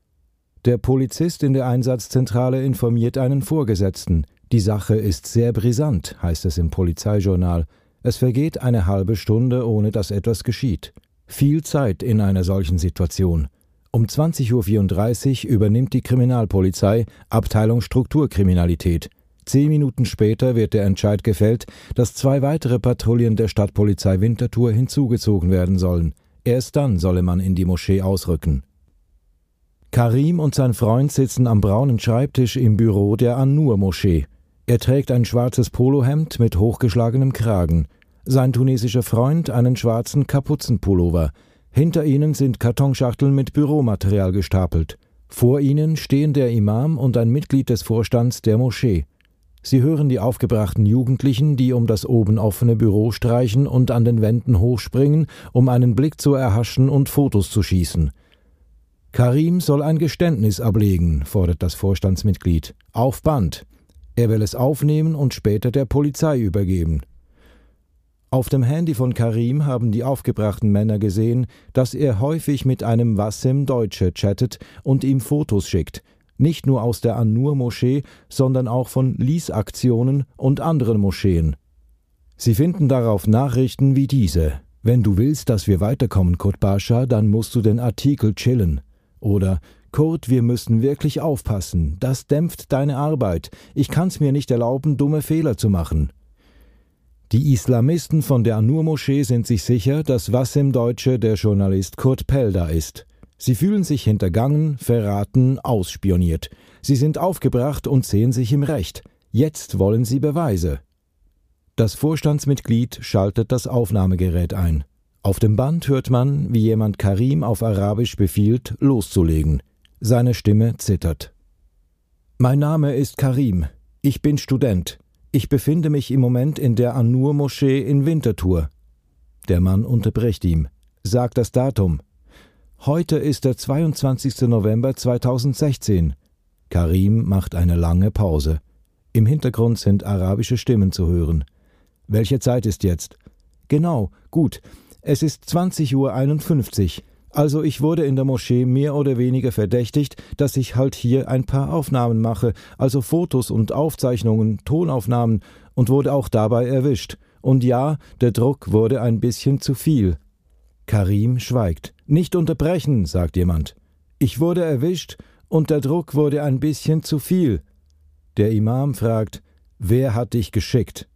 Der Polizist in der Einsatzzentrale informiert einen Vorgesetzten. Die Sache ist sehr brisant, heißt es im Polizeijournal. Es vergeht eine halbe Stunde, ohne dass etwas geschieht. Viel Zeit in einer solchen Situation. Um 20.34 Uhr übernimmt die Kriminalpolizei Abteilung Strukturkriminalität. Zehn Minuten später wird der Entscheid gefällt, dass zwei weitere Patrouillen der Stadtpolizei Winterthur hinzugezogen werden sollen. Erst dann solle man in die Moschee ausrücken. Karim und sein Freund sitzen am braunen Schreibtisch im Büro der An-Nur-Moschee. Er trägt ein schwarzes Polohemd mit hochgeschlagenem Kragen. Sein tunesischer Freund einen schwarzen Kapuzenpullover. Hinter ihnen sind Kartonschachteln mit Büromaterial gestapelt. Vor ihnen stehen der Imam und ein Mitglied des Vorstands der Moschee. Sie hören die aufgebrachten Jugendlichen, die um das oben offene Büro streichen und an den Wänden hochspringen, um einen Blick zu erhaschen und Fotos zu schießen. Karim soll ein Geständnis ablegen, fordert das Vorstandsmitglied. Auf Band. Er will es aufnehmen und später der Polizei übergeben. Auf dem Handy von Karim haben die aufgebrachten Männer gesehen, dass er häufig mit einem Wassim Deutsche chattet und ihm Fotos schickt, nicht nur aus der An-Nur-Moschee, sondern auch von Liesaktionen und anderen Moscheen. Sie finden darauf Nachrichten wie diese. Wenn du willst, dass wir weiterkommen, Kurt Bascha, dann musst du den Artikel chillen. Oder Kurt, wir müssen wirklich aufpassen. Das dämpft deine Arbeit. Ich kann's mir nicht erlauben, dumme Fehler zu machen. Die Islamisten von der Anur-Moschee sind sich sicher, dass Wassim Deutsche der Journalist Kurt Pelda ist. Sie fühlen sich hintergangen, verraten, ausspioniert. Sie sind aufgebracht und sehen sich im Recht. Jetzt wollen sie Beweise. Das Vorstandsmitglied schaltet das Aufnahmegerät ein. Auf dem Band hört man, wie jemand Karim auf Arabisch befiehlt, loszulegen. Seine Stimme zittert. Mein Name ist Karim. Ich bin Student. Ich befinde mich im Moment in der An-Nur-Moschee in Winterthur. Der Mann unterbricht ihm. Sagt das Datum. Heute ist der 22. November 2016. Karim macht eine lange Pause. Im Hintergrund sind arabische Stimmen zu hören. Welche Zeit ist jetzt? Genau, gut. Es ist 20.51 Uhr. Also ich wurde in der Moschee mehr oder weniger verdächtigt, dass ich halt hier ein paar Aufnahmen mache, also Fotos und Aufzeichnungen, Tonaufnahmen, und wurde auch dabei erwischt. Und ja, der Druck wurde ein bisschen zu viel. Karim schweigt. Nicht unterbrechen, sagt jemand. Ich wurde erwischt und der Druck wurde ein bisschen zu viel. Der Imam fragt, wer hat dich geschickt?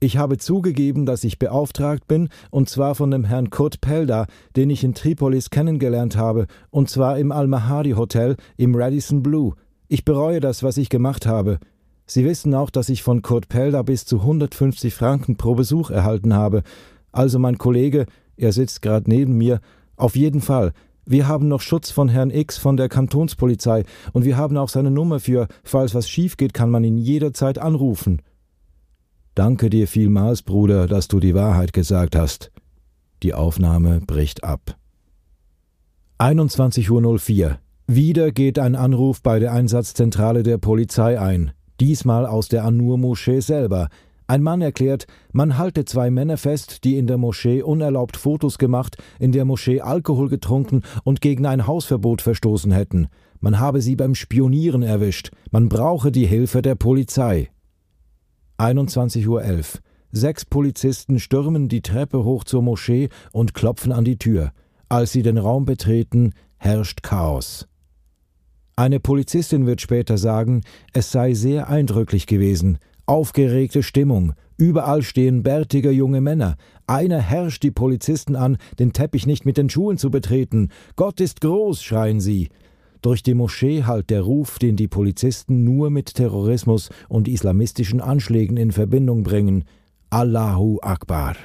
Ich habe zugegeben, dass ich beauftragt bin, und zwar von dem Herrn Kurt Pelda, den ich in Tripolis kennengelernt habe, und zwar im Al-Mahari Hotel im Radisson Blue. Ich bereue das, was ich gemacht habe. Sie wissen auch, dass ich von Kurt Pelda bis zu 150 Franken pro Besuch erhalten habe. Also mein Kollege, er sitzt gerade neben mir, auf jeden Fall. Wir haben noch Schutz von Herrn X von der Kantonspolizei und wir haben auch seine Nummer für, falls was schief geht, kann man ihn jederzeit anrufen. Danke dir vielmals, Bruder, dass du die Wahrheit gesagt hast. Die Aufnahme bricht ab. 21.04 Uhr. Wieder geht ein Anruf bei der Einsatzzentrale der Polizei ein. Diesmal aus der Anur-Moschee selber. Ein Mann erklärt, man halte zwei Männer fest, die in der Moschee unerlaubt Fotos gemacht, in der Moschee Alkohol getrunken und gegen ein Hausverbot verstoßen hätten. Man habe sie beim Spionieren erwischt. Man brauche die Hilfe der Polizei. 21.11 Uhr. Sechs Polizisten stürmen die Treppe hoch zur Moschee und klopfen an die Tür. Als sie den Raum betreten, herrscht Chaos. Eine Polizistin wird später sagen, es sei sehr eindrücklich gewesen. Aufgeregte Stimmung. Überall stehen bärtige junge Männer. Einer herrscht die Polizisten an, den Teppich nicht mit den Schuhen zu betreten. Gott ist groß, schreien sie. Durch die Moschee hallt der Ruf, den die Polizisten nur mit Terrorismus und islamistischen Anschlägen in Verbindung bringen, Allahu Akbar.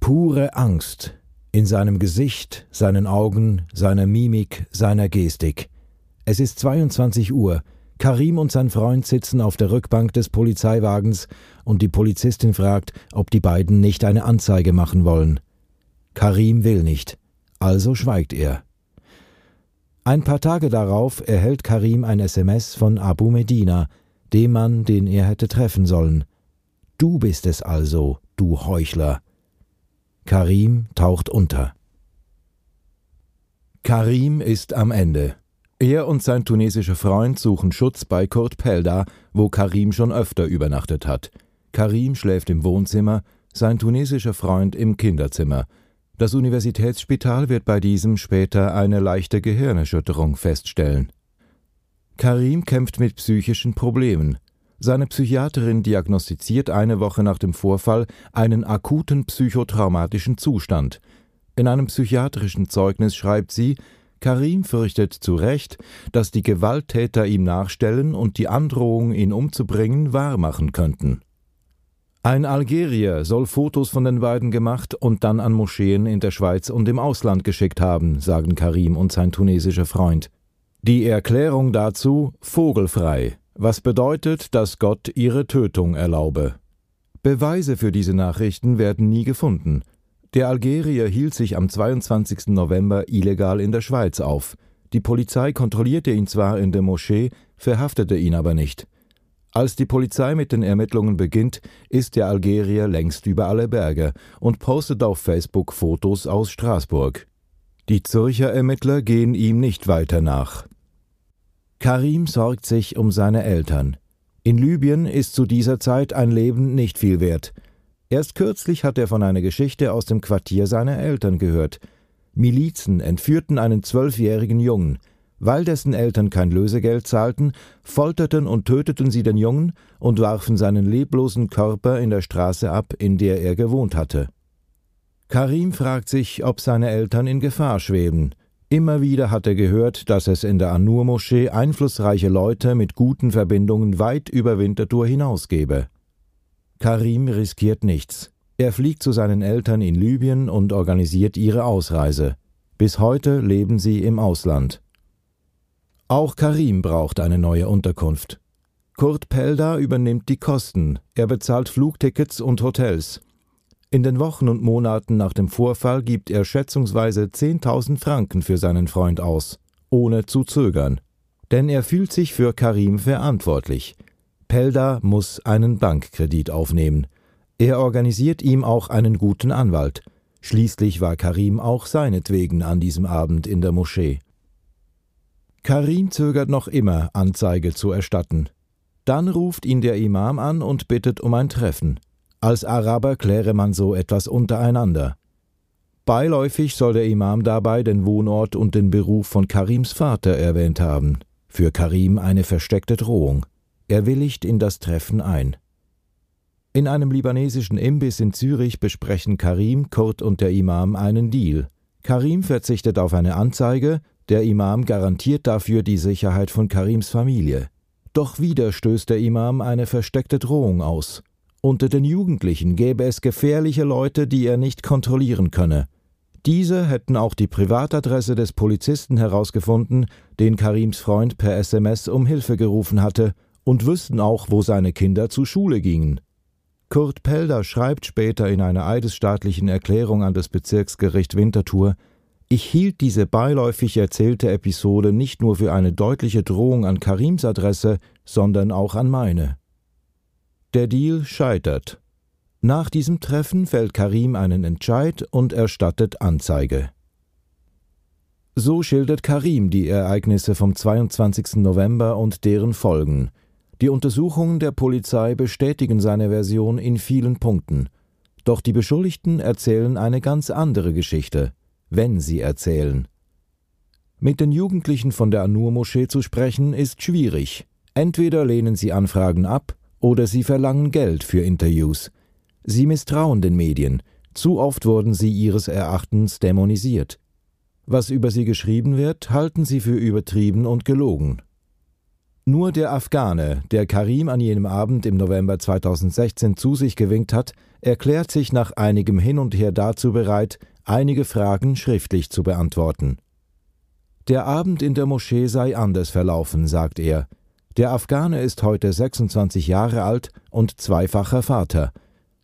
Pure Angst in seinem Gesicht, seinen Augen, seiner Mimik, seiner Gestik. Es ist 22 Uhr. Karim und sein Freund sitzen auf der Rückbank des Polizeiwagens und die Polizistin fragt, ob die beiden nicht eine Anzeige machen wollen. Karim will nicht, also schweigt er. Ein paar Tage darauf erhält Karim ein SMS von Abu Medina, dem Mann, den er hätte treffen sollen. Du bist es also, du Heuchler. Karim taucht unter. Karim ist am Ende. Er und sein tunesischer Freund suchen Schutz bei Kurt Pelda, wo Karim schon öfter übernachtet hat. Karim schläft im Wohnzimmer, sein tunesischer Freund im Kinderzimmer. Das Universitätsspital wird bei diesem später eine leichte Gehirnerschütterung feststellen. Karim kämpft mit psychischen Problemen. Seine Psychiaterin diagnostiziert eine Woche nach dem Vorfall einen akuten psychotraumatischen Zustand. In einem psychiatrischen Zeugnis schreibt sie, Karim fürchtet zu Recht, dass die Gewalttäter ihm nachstellen und die Androhung, ihn umzubringen, wahrmachen könnten. Ein Algerier soll Fotos von den beiden gemacht und dann an Moscheen in der Schweiz und im Ausland geschickt haben, sagen Karim und sein tunesischer Freund. Die Erklärung dazu vogelfrei, was bedeutet, dass Gott ihre Tötung erlaube. Beweise für diese Nachrichten werden nie gefunden. Der Algerier hielt sich am 22. November illegal in der Schweiz auf. Die Polizei kontrollierte ihn zwar in der Moschee, verhaftete ihn aber nicht. Als die Polizei mit den Ermittlungen beginnt, ist der Algerier längst über alle Berge und postet auf Facebook Fotos aus Straßburg. Die Zürcher Ermittler gehen ihm nicht weiter nach. Karim sorgt sich um seine Eltern. In Libyen ist zu dieser Zeit ein Leben nicht viel wert. Erst kürzlich hat er von einer Geschichte aus dem Quartier seiner Eltern gehört. Milizen entführten einen zwölfjährigen Jungen. Weil dessen Eltern kein Lösegeld zahlten, folterten und töteten sie den Jungen und warfen seinen leblosen Körper in der Straße ab, in der er gewohnt hatte. Karim fragt sich, ob seine Eltern in Gefahr schweben. Immer wieder hat er gehört, dass es in der Anur-Moschee einflussreiche Leute mit guten Verbindungen weit über Winterthur hinaus gebe. Karim riskiert nichts. Er fliegt zu seinen Eltern in Libyen und organisiert ihre Ausreise. Bis heute leben sie im Ausland. Auch Karim braucht eine neue Unterkunft. Kurt Pelda übernimmt die Kosten, er bezahlt Flugtickets und Hotels. In den Wochen und Monaten nach dem Vorfall gibt er schätzungsweise 10.000 Franken für seinen Freund aus, ohne zu zögern. Denn er fühlt sich für Karim verantwortlich. Pelda muss einen Bankkredit aufnehmen. Er organisiert ihm auch einen guten Anwalt. Schließlich war Karim auch seinetwegen an diesem Abend in der Moschee. Karim zögert noch immer, Anzeige zu erstatten. Dann ruft ihn der Imam an und bittet um ein Treffen. Als Araber kläre man so etwas untereinander. Beiläufig soll der Imam dabei den Wohnort und den Beruf von Karims Vater erwähnt haben. Für Karim eine versteckte Drohung. Er willigt in das Treffen ein. In einem libanesischen Imbiss in Zürich besprechen Karim, Kurt und der Imam einen Deal. Karim verzichtet auf eine Anzeige, der Imam garantiert dafür die Sicherheit von Karims Familie. Doch wieder stößt der Imam eine versteckte Drohung aus. Unter den Jugendlichen gäbe es gefährliche Leute, die er nicht kontrollieren könne. Diese hätten auch die Privatadresse des Polizisten herausgefunden, den Karims Freund per SMS um Hilfe gerufen hatte, und wüssten auch, wo seine Kinder zur Schule gingen. Kurt Pelder schreibt später in einer eidesstaatlichen Erklärung an das Bezirksgericht Winterthur, ich hielt diese beiläufig erzählte Episode nicht nur für eine deutliche Drohung an Karims Adresse, sondern auch an meine. Der Deal scheitert. Nach diesem Treffen fällt Karim einen Entscheid und erstattet Anzeige. So schildert Karim die Ereignisse vom 22. November und deren Folgen – die Untersuchungen der Polizei bestätigen seine Version in vielen Punkten. Doch die Beschuldigten erzählen eine ganz andere Geschichte, wenn sie erzählen. Mit den Jugendlichen von der Anur-Moschee zu sprechen, ist schwierig. Entweder lehnen sie Anfragen ab oder sie verlangen Geld für Interviews. Sie misstrauen den Medien. Zu oft wurden sie ihres Erachtens dämonisiert. Was über sie geschrieben wird, halten sie für übertrieben und gelogen. Nur der Afghane, der Karim an jenem Abend im November 2016 zu sich gewinkt hat, erklärt sich nach einigem Hin und Her dazu bereit, einige Fragen schriftlich zu beantworten. Der Abend in der Moschee sei anders verlaufen, sagt er. Der Afghane ist heute 26 Jahre alt und zweifacher Vater.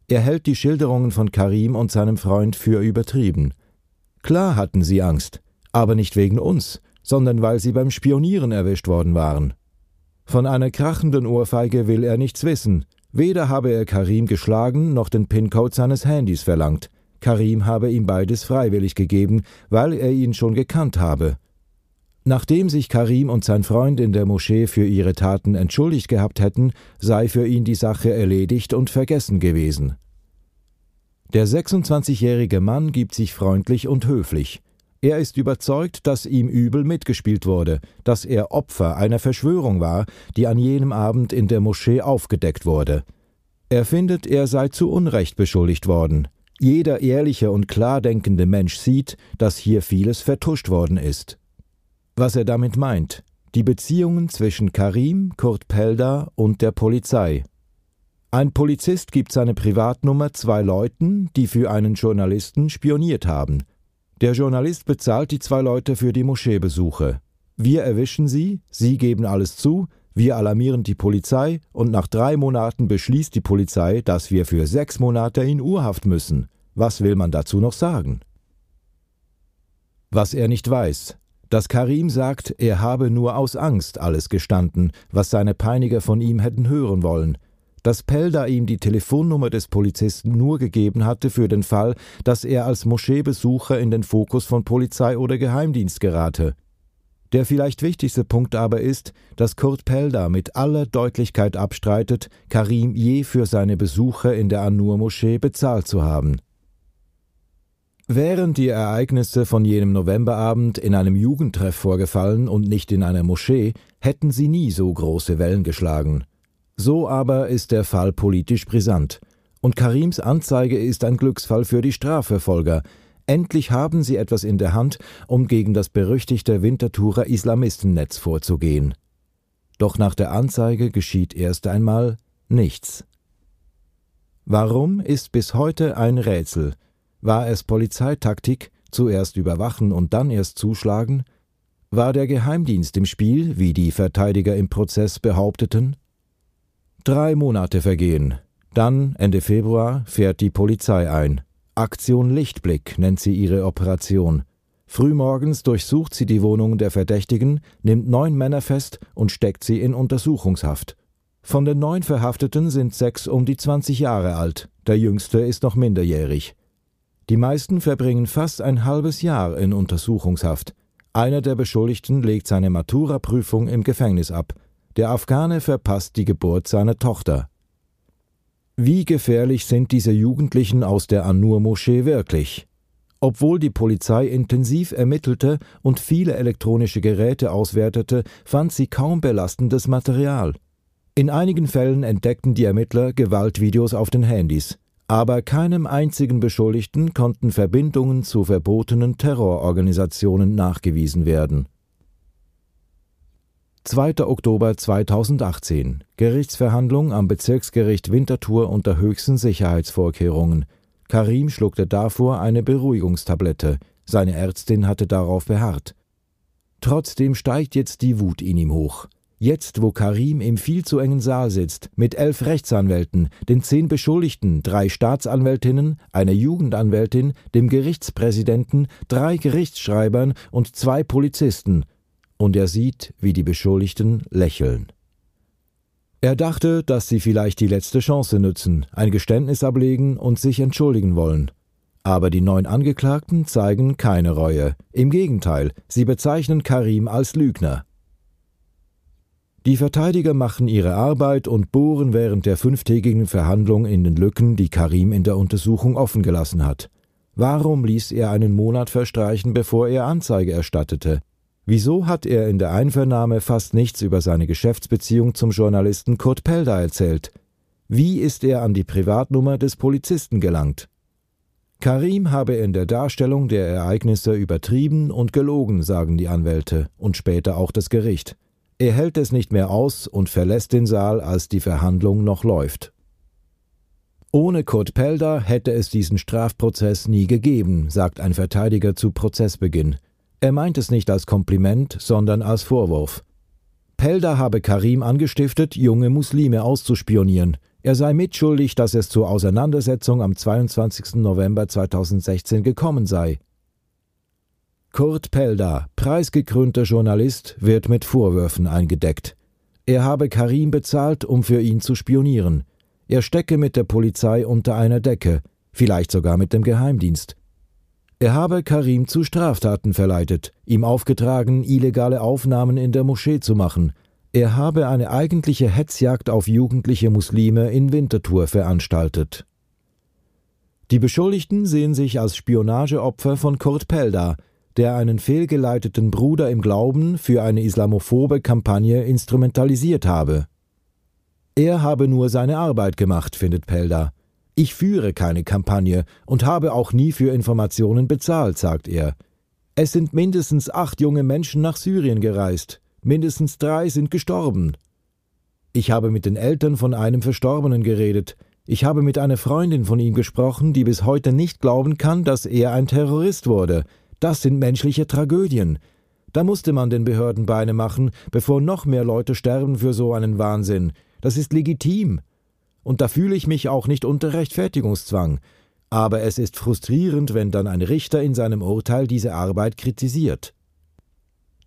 Er hält die Schilderungen von Karim und seinem Freund für übertrieben. Klar hatten sie Angst, aber nicht wegen uns, sondern weil sie beim Spionieren erwischt worden waren. Von einer krachenden Ohrfeige will er nichts wissen. Weder habe er Karim geschlagen noch den PIN-Code seines Handys verlangt. Karim habe ihm beides freiwillig gegeben, weil er ihn schon gekannt habe. Nachdem sich Karim und sein Freund in der Moschee für ihre Taten entschuldigt gehabt hätten, sei für ihn die Sache erledigt und vergessen gewesen. Der 26-jährige Mann gibt sich freundlich und höflich. Er ist überzeugt, dass ihm übel mitgespielt wurde, dass er Opfer einer Verschwörung war, die an jenem Abend in der Moschee aufgedeckt wurde. Er findet, er sei zu Unrecht beschuldigt worden. Jeder ehrliche und klar denkende Mensch sieht, dass hier vieles vertuscht worden ist. Was er damit meint, die Beziehungen zwischen Karim, Kurt Pelda und der Polizei. Ein Polizist gibt seine Privatnummer zwei Leuten, die für einen Journalisten spioniert haben. Der Journalist bezahlt die zwei Leute für die Moscheebesuche. Wir erwischen sie, sie geben alles zu, wir alarmieren die Polizei und nach drei Monaten beschließt die Polizei, dass wir für sechs Monate in Urhaft müssen. Was will man dazu noch sagen? Was er nicht weiß, dass Karim sagt, er habe nur aus Angst alles gestanden, was seine Peiniger von ihm hätten hören wollen, dass Pelda ihm die Telefonnummer des Polizisten nur gegeben hatte für den Fall, dass er als Moscheebesucher in den Fokus von Polizei oder Geheimdienst gerate. Der vielleicht wichtigste Punkt aber ist, dass Kurt Pelda mit aller Deutlichkeit abstreitet, Karim je für seine Besuche in der An-Nur-Moschee bezahlt zu haben. Wären die Ereignisse von jenem Novemberabend in einem Jugendtreff vorgefallen und nicht in einer Moschee, hätten sie nie so große Wellen geschlagen. So aber ist der Fall politisch brisant. Und Karims Anzeige ist ein Glücksfall für die Strafverfolger. Endlich haben sie etwas in der Hand, um gegen das berüchtigte Winterthurer Islamistennetz vorzugehen. Doch nach der Anzeige geschieht erst einmal nichts. Warum ist bis heute ein Rätsel. War es Polizeitaktik, zuerst überwachen und dann erst zuschlagen? War der Geheimdienst im Spiel, wie die Verteidiger im Prozess behaupteten? Drei Monate vergehen. Dann, Ende Februar, fährt die Polizei ein. Aktion Lichtblick nennt sie ihre Operation. Frühmorgens durchsucht sie die Wohnung der Verdächtigen, nimmt neun Männer fest und steckt sie in Untersuchungshaft. Von den neun Verhafteten sind sechs um die 20 Jahre alt, der jüngste ist noch minderjährig. Die meisten verbringen fast ein halbes Jahr in Untersuchungshaft. Einer der Beschuldigten legt seine Matura-Prüfung im Gefängnis ab. Der Afghane verpasst die Geburt seiner Tochter. Wie gefährlich sind diese Jugendlichen aus der An-Nur-Moschee wirklich? Obwohl die Polizei intensiv ermittelte und viele elektronische Geräte auswertete, fand sie kaum belastendes Material. In einigen Fällen entdeckten die Ermittler Gewaltvideos auf den Handys, aber keinem einzigen Beschuldigten konnten Verbindungen zu verbotenen Terrororganisationen nachgewiesen werden. 2. Oktober 2018 Gerichtsverhandlung am Bezirksgericht Winterthur unter höchsten Sicherheitsvorkehrungen. Karim schluckte davor eine Beruhigungstablette. Seine Ärztin hatte darauf beharrt. Trotzdem steigt jetzt die Wut in ihm hoch. Jetzt, wo Karim im viel zu engen Saal sitzt, mit elf Rechtsanwälten, den zehn Beschuldigten, drei Staatsanwältinnen, einer Jugendanwältin, dem Gerichtspräsidenten, drei Gerichtsschreibern und zwei Polizisten, und er sieht, wie die Beschuldigten lächeln. Er dachte, dass sie vielleicht die letzte Chance nützen, ein Geständnis ablegen und sich entschuldigen wollen. Aber die neun Angeklagten zeigen keine Reue. Im Gegenteil, sie bezeichnen Karim als Lügner. Die Verteidiger machen ihre Arbeit und bohren während der fünftägigen Verhandlung in den Lücken, die Karim in der Untersuchung offen gelassen hat. Warum ließ er einen Monat verstreichen, bevor er Anzeige erstattete? Wieso hat er in der Einvernahme fast nichts über seine Geschäftsbeziehung zum Journalisten Kurt Pelder erzählt? Wie ist er an die Privatnummer des Polizisten gelangt? Karim habe in der Darstellung der Ereignisse übertrieben und gelogen, sagen die Anwälte und später auch das Gericht. Er hält es nicht mehr aus und verlässt den Saal, als die Verhandlung noch läuft. Ohne Kurt Pelder hätte es diesen Strafprozess nie gegeben, sagt ein Verteidiger zu Prozessbeginn. Er meint es nicht als Kompliment, sondern als Vorwurf. Pelda habe Karim angestiftet, junge Muslime auszuspionieren. Er sei mitschuldig, dass es zur Auseinandersetzung am 22. November 2016 gekommen sei. Kurt Pelda, preisgekrönter Journalist, wird mit Vorwürfen eingedeckt. Er habe Karim bezahlt, um für ihn zu spionieren. Er stecke mit der Polizei unter einer Decke, vielleicht sogar mit dem Geheimdienst. Er habe Karim zu Straftaten verleitet, ihm aufgetragen, illegale Aufnahmen in der Moschee zu machen. Er habe eine eigentliche Hetzjagd auf jugendliche Muslime in Winterthur veranstaltet. Die Beschuldigten sehen sich als Spionageopfer von Kurt Pelda. der einen fehlgeleiteten Bruder im Glauben für eine islamophobe Kampagne instrumentalisiert habe. Er habe nur seine Arbeit gemacht, findet Pelda. Ich führe keine Kampagne und habe auch nie für Informationen bezahlt, sagt er. Es sind mindestens acht junge Menschen nach Syrien gereist, mindestens drei sind gestorben. Ich habe mit den Eltern von einem Verstorbenen geredet, ich habe mit einer Freundin von ihm gesprochen, die bis heute nicht glauben kann, dass er ein Terrorist wurde. Das sind menschliche Tragödien. Da musste man den Behörden Beine machen, bevor noch mehr Leute sterben für so einen Wahnsinn. Das ist legitim. Und da fühle ich mich auch nicht unter Rechtfertigungszwang. Aber es ist frustrierend, wenn dann ein Richter in seinem Urteil diese Arbeit kritisiert.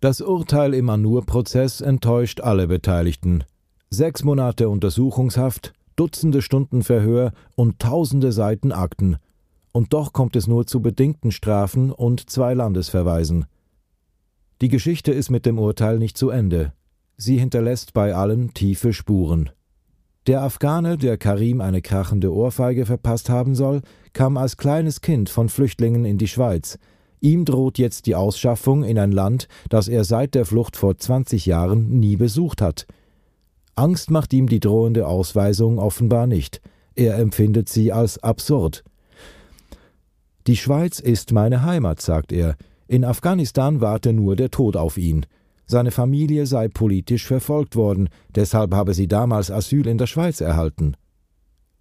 Das Urteil im Anur-Prozess enttäuscht alle Beteiligten. Sechs Monate Untersuchungshaft, Dutzende Stunden Verhör und tausende Seiten Akten. Und doch kommt es nur zu bedingten Strafen und zwei Landesverweisen. Die Geschichte ist mit dem Urteil nicht zu Ende. Sie hinterlässt bei allen tiefe Spuren. Der Afghane, der Karim eine krachende Ohrfeige verpasst haben soll, kam als kleines Kind von Flüchtlingen in die Schweiz. Ihm droht jetzt die Ausschaffung in ein Land, das er seit der Flucht vor 20 Jahren nie besucht hat. Angst macht ihm die drohende Ausweisung offenbar nicht. Er empfindet sie als absurd. Die Schweiz ist meine Heimat, sagt er. In Afghanistan warte nur der Tod auf ihn. Seine Familie sei politisch verfolgt worden, deshalb habe sie damals Asyl in der Schweiz erhalten.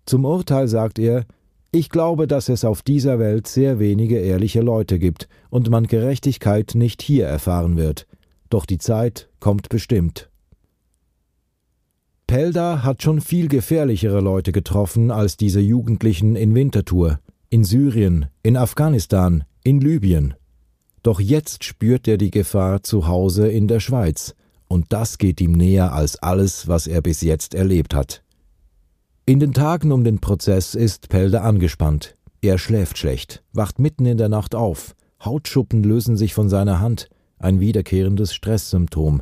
Zum Urteil sagt er, ich glaube, dass es auf dieser Welt sehr wenige ehrliche Leute gibt und man Gerechtigkeit nicht hier erfahren wird. Doch die Zeit kommt bestimmt. Pelda hat schon viel gefährlichere Leute getroffen als diese Jugendlichen in Winterthur, in Syrien, in Afghanistan, in Libyen. Doch jetzt spürt er die Gefahr zu Hause in der Schweiz, und das geht ihm näher als alles, was er bis jetzt erlebt hat. In den Tagen um den Prozess ist Pelda angespannt. Er schläft schlecht, wacht mitten in der Nacht auf, Hautschuppen lösen sich von seiner Hand, ein wiederkehrendes Stresssymptom,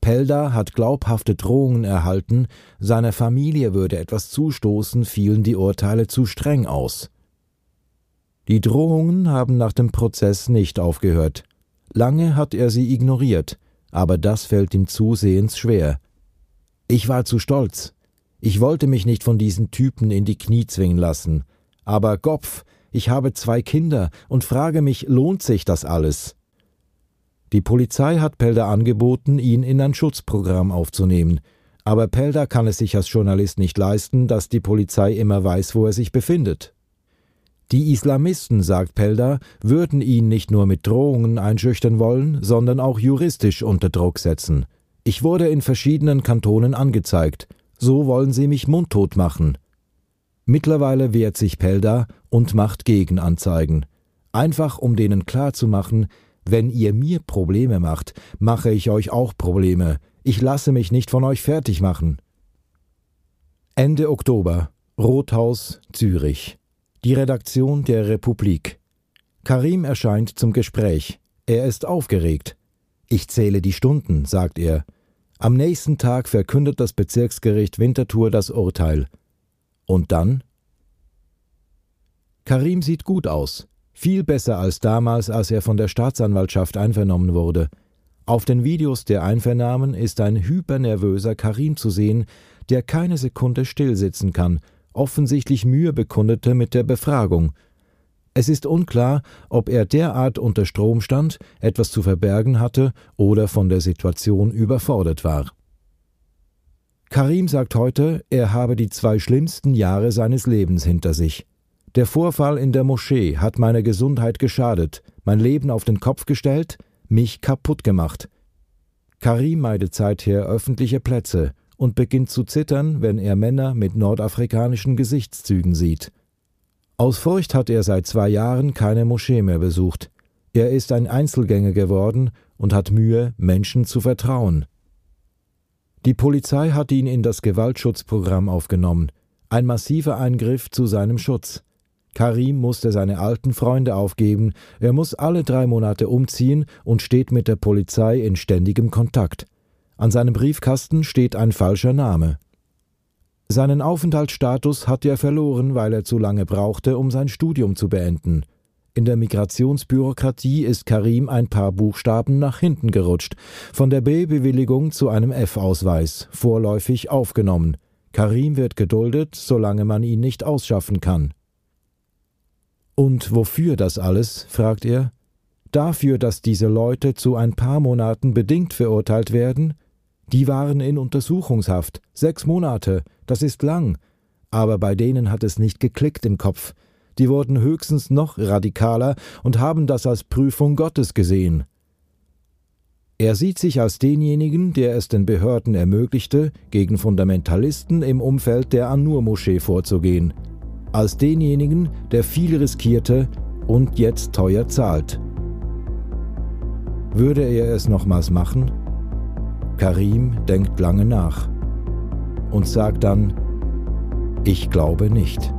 Pelda hat glaubhafte Drohungen erhalten, seiner Familie würde etwas zustoßen, fielen die Urteile zu streng aus. Die Drohungen haben nach dem Prozess nicht aufgehört. Lange hat er sie ignoriert, aber das fällt ihm zusehends schwer. Ich war zu stolz. Ich wollte mich nicht von diesen Typen in die Knie zwingen lassen. Aber Gopf, ich habe zwei Kinder und frage mich, lohnt sich das alles? Die Polizei hat Pelder angeboten, ihn in ein Schutzprogramm aufzunehmen. Aber Pelder kann es sich als Journalist nicht leisten, dass die Polizei immer weiß, wo er sich befindet. Die Islamisten, sagt Pelder, würden ihn nicht nur mit Drohungen einschüchtern wollen, sondern auch juristisch unter Druck setzen. Ich wurde in verschiedenen Kantonen angezeigt. So wollen sie mich mundtot machen. Mittlerweile wehrt sich Pelda und macht Gegenanzeigen. Einfach um denen klarzumachen, wenn ihr mir Probleme macht, mache ich euch auch Probleme. Ich lasse mich nicht von euch fertig machen. Ende Oktober. Rothaus, Zürich. Die Redaktion der Republik. Karim erscheint zum Gespräch. Er ist aufgeregt. Ich zähle die Stunden, sagt er. Am nächsten Tag verkündet das Bezirksgericht Winterthur das Urteil. Und dann? Karim sieht gut aus. Viel besser als damals, als er von der Staatsanwaltschaft einvernommen wurde. Auf den Videos der Einvernahmen ist ein hypernervöser Karim zu sehen, der keine Sekunde stillsitzen kann, offensichtlich Mühe bekundete mit der Befragung. Es ist unklar, ob er derart unter Strom stand, etwas zu verbergen hatte oder von der Situation überfordert war. Karim sagt heute, er habe die zwei schlimmsten Jahre seines Lebens hinter sich. Der Vorfall in der Moschee hat meiner Gesundheit geschadet, mein Leben auf den Kopf gestellt, mich kaputt gemacht. Karim meidet seither öffentliche Plätze und beginnt zu zittern, wenn er Männer mit nordafrikanischen Gesichtszügen sieht. Aus Furcht hat er seit zwei Jahren keine Moschee mehr besucht. Er ist ein Einzelgänger geworden und hat Mühe, Menschen zu vertrauen. Die Polizei hat ihn in das Gewaltschutzprogramm aufgenommen, ein massiver Eingriff zu seinem Schutz. Karim musste seine alten Freunde aufgeben, er muss alle drei Monate umziehen und steht mit der Polizei in ständigem Kontakt. An seinem Briefkasten steht ein falscher Name. Seinen Aufenthaltsstatus hat er verloren, weil er zu lange brauchte, um sein Studium zu beenden. In der Migrationsbürokratie ist Karim ein paar Buchstaben nach hinten gerutscht. Von der B-Bewilligung zu einem F-Ausweis, vorläufig aufgenommen. Karim wird geduldet, solange man ihn nicht ausschaffen kann. Und wofür das alles? fragt er. Dafür, dass diese Leute zu ein paar Monaten bedingt verurteilt werden? Die waren in Untersuchungshaft. Sechs Monate. Das ist lang. Aber bei denen hat es nicht geklickt im Kopf. Die wurden höchstens noch radikaler und haben das als Prüfung Gottes gesehen. Er sieht sich als denjenigen, der es den Behörden ermöglichte, gegen Fundamentalisten im Umfeld der An-Nur-Moschee vorzugehen. Als denjenigen, der viel riskierte und jetzt teuer zahlt. Würde er es nochmals machen? Karim denkt lange nach und sagt dann, ich glaube nicht.